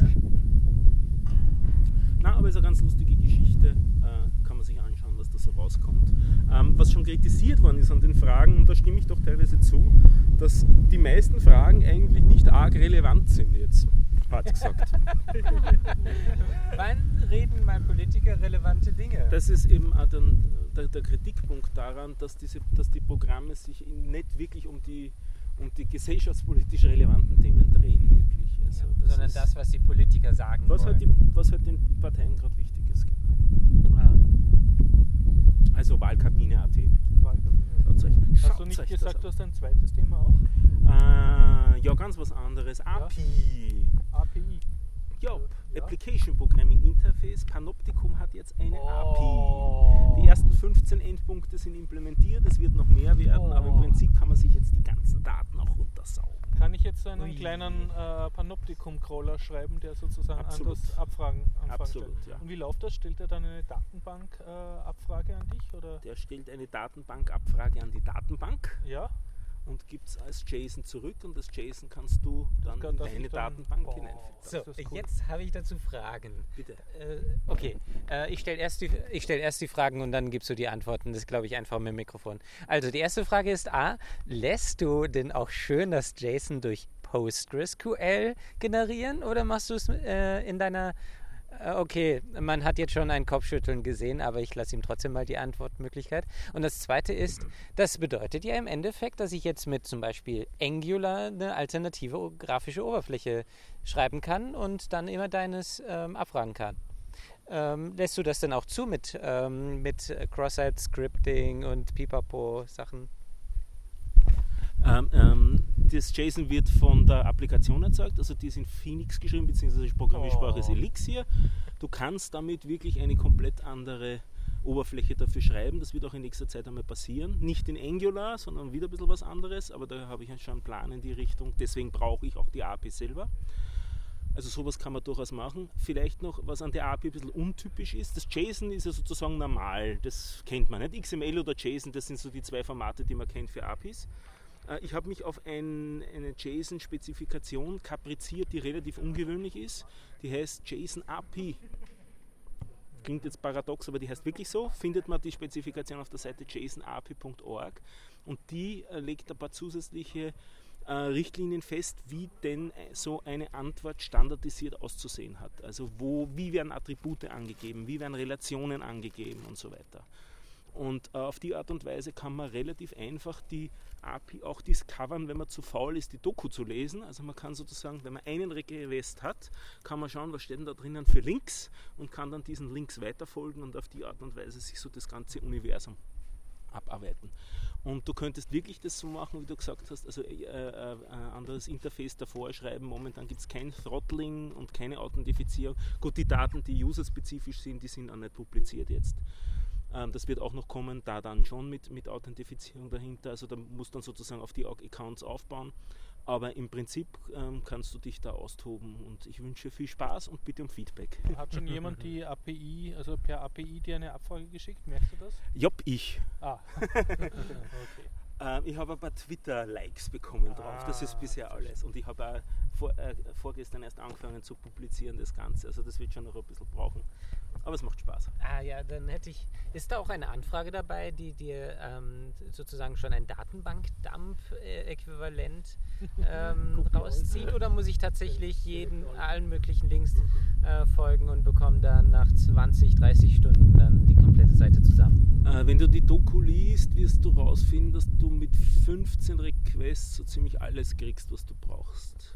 Na, aber es ist eine ganz lustige Geschichte, äh, kann man sich anschauen, was da so rauskommt. Ähm, was schon kritisiert worden ist an den Fragen, und da stimme ich doch teilweise zu, dass die meisten Fragen eigentlich nicht arg relevant sind jetzt, hat gesagt. *laughs* Wann reden mal Politiker relevante Dinge? Das ist eben auch dann der, der Kritikpunkt daran, dass, diese, dass die Programme sich nicht wirklich um die, um die gesellschaftspolitisch relevanten Themen drehen, wirklich. Also das sondern das, was die Politiker sagen was wollen. halt, die, was halt den Parteien gerade wichtig ist. Also Wahlkabine.at. Euch, Hast du nicht gesagt, du hast ein zweites Thema auch? Äh, ja, ganz was anderes. API. API. Ja, Ja. Application Programming Interface. Panoptikum hat jetzt eine Oh. API. Die ersten 15 Endpunkte sind implementiert, es wird noch mehr werden, aber im Oh. Prinzip kann man sich jetzt die ganzen Daten auch runtersaugen. Kann ich jetzt einen Ui. kleinen äh, Panoptikum-Crawler schreiben, der sozusagen Absolut. anders Abfragen Anfragen Absolut, stellt? ja. Und wie läuft das? Stellt er dann eine Datenbank-Abfrage an dich? Oder? Der stellt eine Datenbankabfrage an die Datenbank Ja? Und gibt es als JSON zurück und das JSON kannst du dann Kann in deine dann- Datenbank Oh. hineinfüttern. So, cool. jetzt habe ich dazu Fragen. Bitte. Äh, okay, äh, ich stelle erst, die- ich stell erst die Fragen und dann gibst du die Antworten. Das glaube ich einfach mit dem Mikrofon. Also die erste Frage ist A, lässt du denn auch schön das JSON durch PostgreSQL generieren oder machst du es äh, in deiner... Äh, okay, man hat jetzt schon ein Kopfschütteln gesehen, aber ich lasse ihm trotzdem mal die Antwortmöglichkeit. Und das zweite ist, das bedeutet ja im Endeffekt, dass ich jetzt mit zum Beispiel Angular eine alternative grafische Oberfläche schreiben kann und dann immer deines ähm, abfragen kann. Ähm, lässt du das denn auch zu mit, ähm, mit Cross-Site-Scripting und Pipapo-Sachen? Ähm, ähm, das JSON wird von der Applikation erzeugt, also die ist in Phoenix geschrieben, beziehungsweise die Programmiersprache ist Oh. Elixir. Du kannst damit wirklich eine komplett andere Oberfläche dafür schreiben. Das wird auch in nächster Zeit einmal passieren. Nicht in Angular, sondern wieder ein bisschen was anderes, aber da habe ich schon einen Plan in die Richtung. Deswegen brauche ich auch die API selber. Also sowas kann man durchaus machen. Vielleicht noch, was an der API ein bisschen untypisch ist. Das JSON ist ja sozusagen normal, das kennt man nicht. XML oder JSON, das sind so die zwei Formate, die man kennt für APIs. Äh, Ich habe mich auf ein, eine JSON-Spezifikation kapriziert, die relativ ungewöhnlich ist. Die heißt JSON API. Klingt jetzt paradox, aber die heißt wirklich so. Findet man die Spezifikation auf der Seite jasonapi.org und die äh, legt ein paar zusätzliche äh, Richtlinien fest, wie denn so eine Antwort standardisiert auszusehen hat. Also wo, wie werden Attribute angegeben, wie werden Relationen angegeben und so weiter. Und äh, auf die Art und Weise kann man relativ einfach die API auch discovern, wenn man zu faul ist, die Doku zu lesen. Also man kann sozusagen, wenn man einen Request hat, kann man schauen, was steht denn da drinnen für Links und kann dann diesen Links weiterfolgen und auf die Art und Weise sich so das ganze Universum abarbeiten. Und du könntest wirklich das so machen, wie du gesagt hast, also äh, äh, ein anderes Interface davor schreiben. Momentan gibt es kein Throttling und keine Authentifizierung. Gut, die Daten, die userspezifisch sind, die sind auch nicht publiziert jetzt. Ähm, das wird auch noch kommen, da dann schon mit, mit Authentifizierung dahinter. Also da musst du dann sozusagen auf die Accounts aufbauen. Aber im Prinzip ähm, kannst du dich da austoben und ich wünsche viel Spaß und bitte um Feedback. *laughs* Hat schon jemand die API, also per API dir eine Abfrage geschickt? Merkst du das? Job, ich. Ah. *laughs* okay. Ähm, ich habe ein paar Twitter-Likes bekommen drauf. Das ist Ah, bisher alles. Und ich habe auch vor, äh, vorgestern erst angefangen zu publizieren, das Ganze. Also das wird schon noch ein bisschen brauchen. Aber es macht Spaß. Ah ja, dann hätte ich. Ist da auch eine Anfrage dabei, die dir ähm, sozusagen schon ein Datenbank-Dump-Äquivalent *laughs* ähm, rauszieht? Oder muss ich tatsächlich jeden, allen möglichen Links äh, folgen und bekomme dann nach 20, 30 Stunden dann die komplette Seite zusammen? Äh, wenn du die Doku liest, wirst du rausfinden, dass du mit 15 Requests so ziemlich alles kriegst, was du brauchst.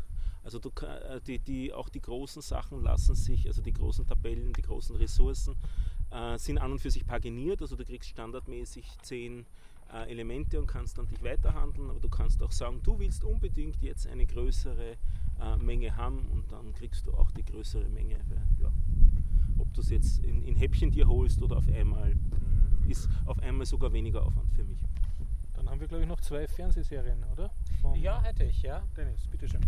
Also du, äh, die, die, auch die großen Sachen lassen sich, also die großen Tabellen, die großen Ressourcen, äh, sind an und für sich paginiert. Also du kriegst standardmäßig 10 äh, Elemente und kannst dann dich weiterhandeln, aber du kannst auch sagen, du willst unbedingt jetzt eine größere äh, Menge haben und dann kriegst du auch die größere Menge. Ja, ob du es jetzt in, in Häppchen dir holst oder auf einmal, ist auf einmal sogar weniger Aufwand für mich. Dann haben wir, glaube ich, noch zwei Fernsehserien, oder? Von Ja, hätte ich, ja. Dennis, bitteschön.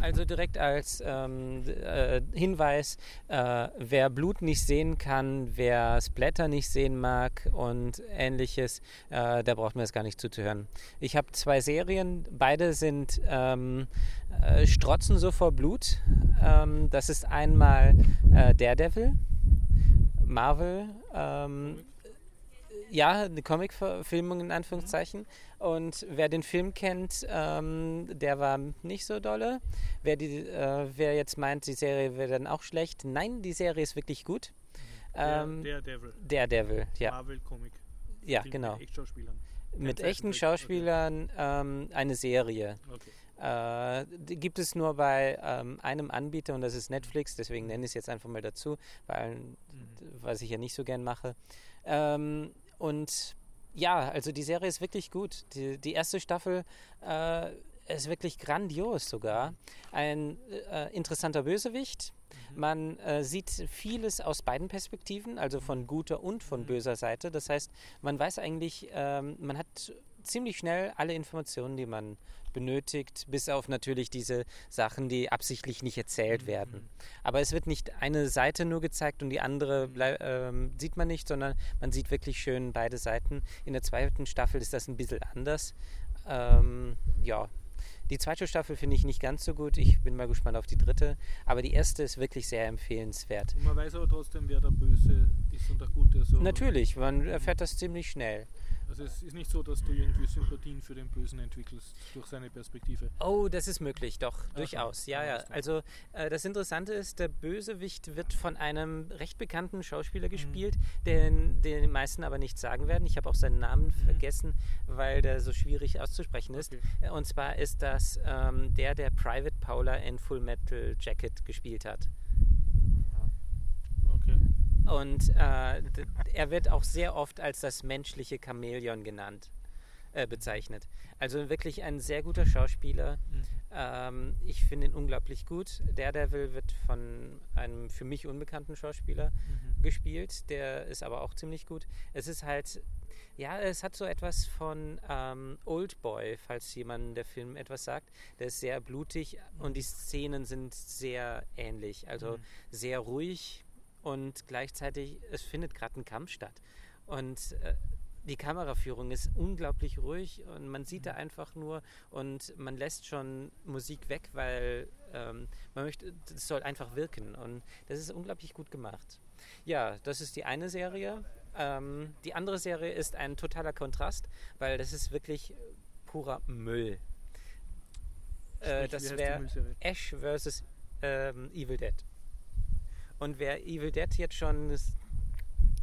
Also direkt als ähm, äh, Hinweis, äh, wer Blut nicht sehen kann, wer Splatter nicht sehen mag und ähnliches, äh, da braucht man es gar nicht zuzuhören. Ich habe zwei Serien, beide sind ähm, äh, strotzen so vor Blut. Ähm, das ist einmal äh, Daredevil, Marvel, ähm, ja, eine Comic-Verfilmung in Anführungszeichen. Und wer den Film kennt, ähm, der war nicht so dolle. Wer, die, äh, wer jetzt meint, die Serie wäre dann auch schlecht, nein, die Serie ist wirklich gut. Ähm, der, der Devil. Daredevil, ja, Marvel-Comic. ja, Mit genau. Mit echten Zeichentrick, okay. Schauspielern ähm, eine Serie. Okay. Äh, die gibt es nur bei ähm, einem Anbieter und das ist Netflix, deswegen nenne ich es jetzt einfach mal dazu, weil, was ich ja nicht so gern mache. Ähm, und ja, also die Serie ist wirklich gut. Die, die erste Staffel äh, ist wirklich grandios sogar. Ein äh, interessanter Bösewicht. Man äh, sieht vieles aus beiden Perspektiven, also von guter und von böser Seite. Das heißt, man weiß eigentlich, ähm, man hat ziemlich schnell alle Informationen, die man benötigt, bis auf natürlich diese Sachen, die absichtlich nicht erzählt werden. Aber es wird nicht eine Seite nur gezeigt und die andere ähm, sieht man nicht, sondern man sieht wirklich schön beide Seiten. In der zweiten Staffel ist das ein bisschen anders. Ähm, ja, die zweite Staffel finde ich nicht ganz so gut. Ich bin mal gespannt auf die dritte. Aber die erste ist wirklich sehr empfehlenswert. Und man weiß aber trotzdem, wer der Böse ist und der Gute. So. Natürlich, man erfährt das ziemlich schnell. Also es ist nicht so, dass du irgendwie Sympathien für den Bösen entwickelst durch seine Perspektive. Oh, das ist möglich, doch, so. durchaus. Ja, Ja. Also äh, das Interessante ist, der Bösewicht wird von einem recht bekannten Schauspieler Mhm. gespielt, den, den die meisten aber nicht sagen werden. Ich habe auch seinen Namen vergessen, weil der so schwierig auszusprechen ist. Okay. Äh, Und zwar ist das ähm, der, der Private Paula in Full Metal Jacket gespielt hat. Und äh, er wird auch sehr oft als das menschliche Chamäleon genannt, äh, bezeichnet. Also wirklich ein sehr guter Schauspieler. Mhm. Ähm, ich finde ihn unglaublich gut. Daredevil wird von einem für mich unbekannten Schauspieler Mhm. gespielt. Der ist aber auch ziemlich gut. Es ist halt, ja, es hat so etwas von ähm, Old Boy, falls jemand der Film etwas sagt. Der ist sehr blutig und die Szenen sind sehr ähnlich. Also Mhm. sehr ruhig und gleichzeitig, es findet gerade ein Kampf statt. Und äh, die Kameraführung ist unglaublich ruhig und man sieht da einfach nur und man lässt schon Musik weg, weil ähm, man möchte, es soll einfach wirken und das ist unglaublich gut gemacht. Ja, das ist die eine Serie. Ähm, die andere Serie ist ein totaler Kontrast, weil das ist wirklich purer Müll. Äh, das wäre? Ash vs. Ähm, Evil Dead. Und wer Evil Dead jetzt schon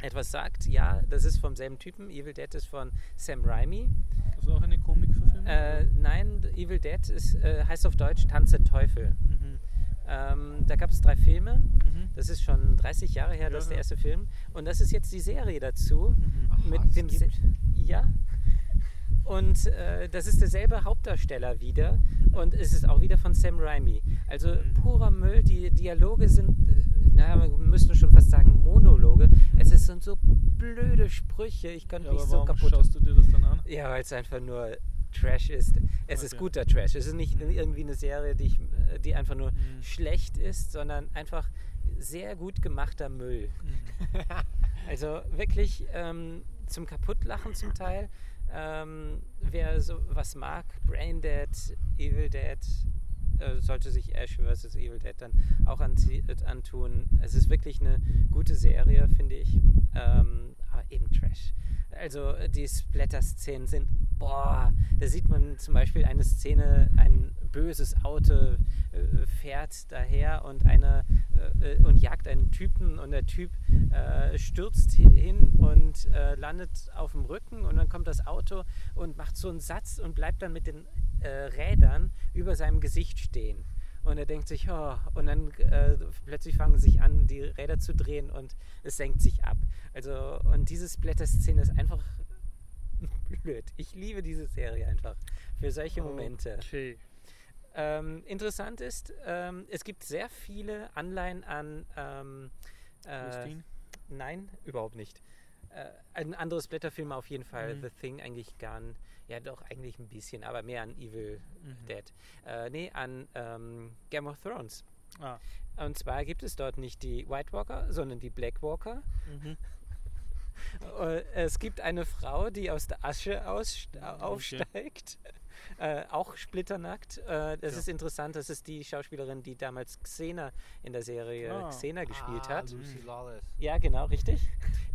etwas sagt, ja, das ist vom selben Typen. Evil Dead ist von Sam Raimi. Das ist auch eine Komikverfilmung? Äh, nein, Evil Dead ist, äh, heißt auf Deutsch Tanz der Teufel. Mhm. Ähm, da gab es drei Filme. Mhm. Das ist schon 30 Jahre her, das ist Ja, der ja. erste Film. Und das ist jetzt die Serie dazu. Mhm. Aha, mit dem Se- Ja. Und äh, das ist derselbe Hauptdarsteller wieder. Und es ist auch wieder von Sam Raimi. Also Mhm. purer Müll. Die Dialoge sind, äh, naja, wir müssten schon fast sagen Monologe. Es ist- sind so blöde Sprüche. Ich könnte Ja, mich aber so warum kaputt. schaust du dir das dann an? Ja, weil es einfach nur Trash ist. Es ist Okay. guter Trash. Es ist nicht Mhm. irgendwie eine Serie, die, ich, äh, die einfach nur Mhm. schlecht ist, sondern einfach sehr gut gemachter Müll. Mhm. *laughs* Also wirklich ähm, zum Kaputtlachen zum Teil. Ähm, wer so was mag, Brain Dead, Evil Dead, äh, sollte sich Ash vs. Evil Dead dann auch antun. Es ist wirklich eine gute Serie, finde ich. Ähm, aber eben Trash. Also die Splatter-Szenen sind, boah, da sieht man zum Beispiel eine Szene, ein böses Auto äh, fährt daher und einer äh, und jagt einen Typen und der Typ äh, stürzt hi- hin und äh, landet auf dem Rücken und dann kommt das Auto und macht so einen Satz und bleibt dann mit den äh, Rädern über seinem Gesicht stehen. Und er denkt sich, oh, und dann äh, plötzlich fangen sich an, die Räder zu drehen und es senkt sich ab. Also, und diese Splatter-Szene ist einfach *laughs* blöd. Ich liebe diese Serie einfach für solche Momente. Okay. Ähm, interessant ist, ähm, es gibt sehr viele Anleihen an. Ähm, äh, nein, überhaupt nicht. Äh, ein anderes Blätterfilm auf jeden Fall. Mhm. The Thing eigentlich gar nicht. Ja, doch, eigentlich ein bisschen, aber mehr an Evil Mhm. Dead. Äh, nee, an ähm, Game of Thrones. Ah. Und zwar gibt es dort nicht die White Walker, sondern die Black Walker. Mhm. *laughs* Es gibt eine Frau, die aus der Asche ausst- aufsteigt. *laughs* Äh, auch splitternackt. Äh, das Ja. ist interessant. Das ist die Schauspielerin, die damals Xena in der Serie Ah. Xena gespielt ah, hat. Lucy Lawless. Ja, genau, richtig.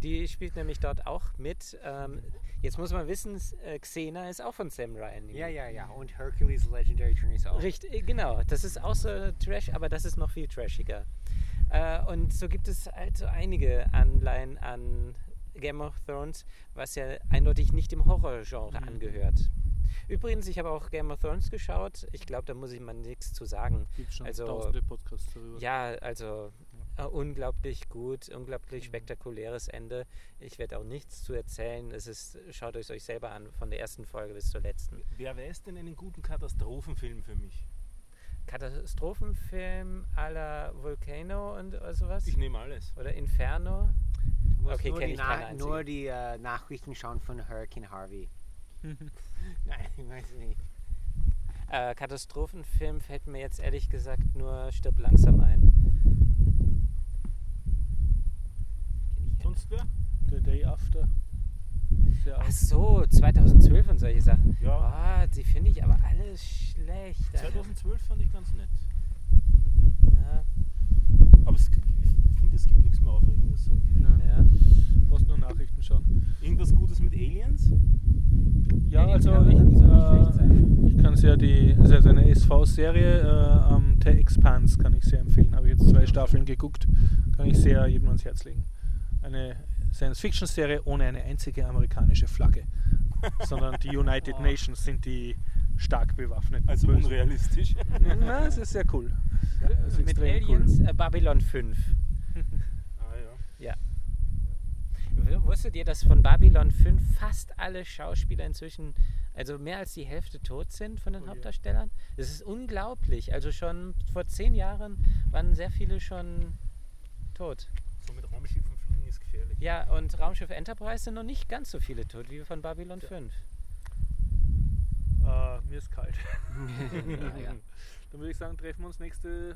Die spielt nämlich dort auch mit. Ähm, jetzt muss man wissen, äh, Xena ist auch von Sam Ryan. Ja, ja, ja. Und Hercules Legendary Journeys auch. Richtig, äh, genau. Das ist auch so Trash, aber das ist noch viel trashiger. Äh, und so gibt es halt so einige Anleihen an Game of Thrones, was ja eindeutig nicht dem Horrorgenre Mhm. angehört. Übrigens, ich habe auch Game of Thrones geschaut. Ich glaube, da muss ich mal nichts zu sagen. Gibt schon Also- tausende Podcasts darüber. Ja, also äh, unglaublich gut, Mhm. unglaublich spektakuläres Ende. Ich werde auch nichts zu erzählen. Es ist, schaut euch euch selber an, von der ersten Folge bis zur letzten. Wer weiß denn einen guten Katastrophenfilm für mich? Katastrophenfilm la Volcano und sowas? Ich nehme alles. Oder Inferno? Du musst Okay, nur die, Na nur die äh, Nachrichten schauen von Hurricane Harvey. *laughs* Nein, ich weiß nicht. Äh, Katastrophenfilm fällt mir jetzt ehrlich gesagt nur Stirb langsam ein. Sonst wer? The Day After. Sehr Ach so, 2012 und solche Sachen. Ja. Ah, die finde ich aber alle schlecht. Alter. 2012 fand ich ganz nett. Ja, Aber es, ich finde, es gibt nichts mehr Aufregendes. So. Ja. Brauchst nur Nachrichten schauen. Irgendwas Gutes mit Aliens? Ja, die also ich, äh, sein. ich kann sehr die, also so eine SV-Serie, äh, ähm, The Expanse kann ich sehr empfehlen. Habe ich jetzt zwei Staffeln geguckt, kann ich sehr jedem ans Herz legen. Eine Science-Fiction-Serie ohne eine einzige amerikanische Flagge, *laughs* sondern die United. Nations sind die stark bewaffneten. Also Bösen. unrealistisch. *laughs* Na, es ist sehr cool. Das ist Mit Aliens äh, Babylon 5. *laughs* ah, ja. W- Wusstet ihr, dass von Babylon 5 fast alle Schauspieler inzwischen, also mehr als die Hälfte tot sind von den Oh. Hauptdarstellern? Das ist unglaublich. Also schon vor zehn Jahren waren sehr viele schon tot. Ja, und Raumschiff Enterprise sind noch nicht ganz so viele tot wie von Babylon 5. Äh, mir ist kalt. *laughs* ja, ja. Dann würde ich sagen, treffen wir uns nächste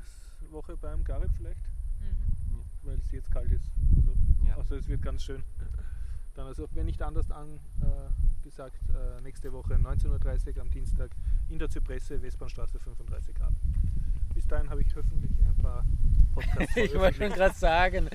Woche beim Garib vielleicht, Mhm. weil es jetzt kalt ist. Also, Ja. also es wird ganz schön. Dann also, wenn nicht anders an, äh, gesagt, äh, nächste Woche 19.30 Uhr am Dienstag in der Zypresse, Westbahnstraße 35 Grad. Bis dahin habe ich hoffentlich ein paar Podcasts *laughs* ich wollte schon gerade sagen,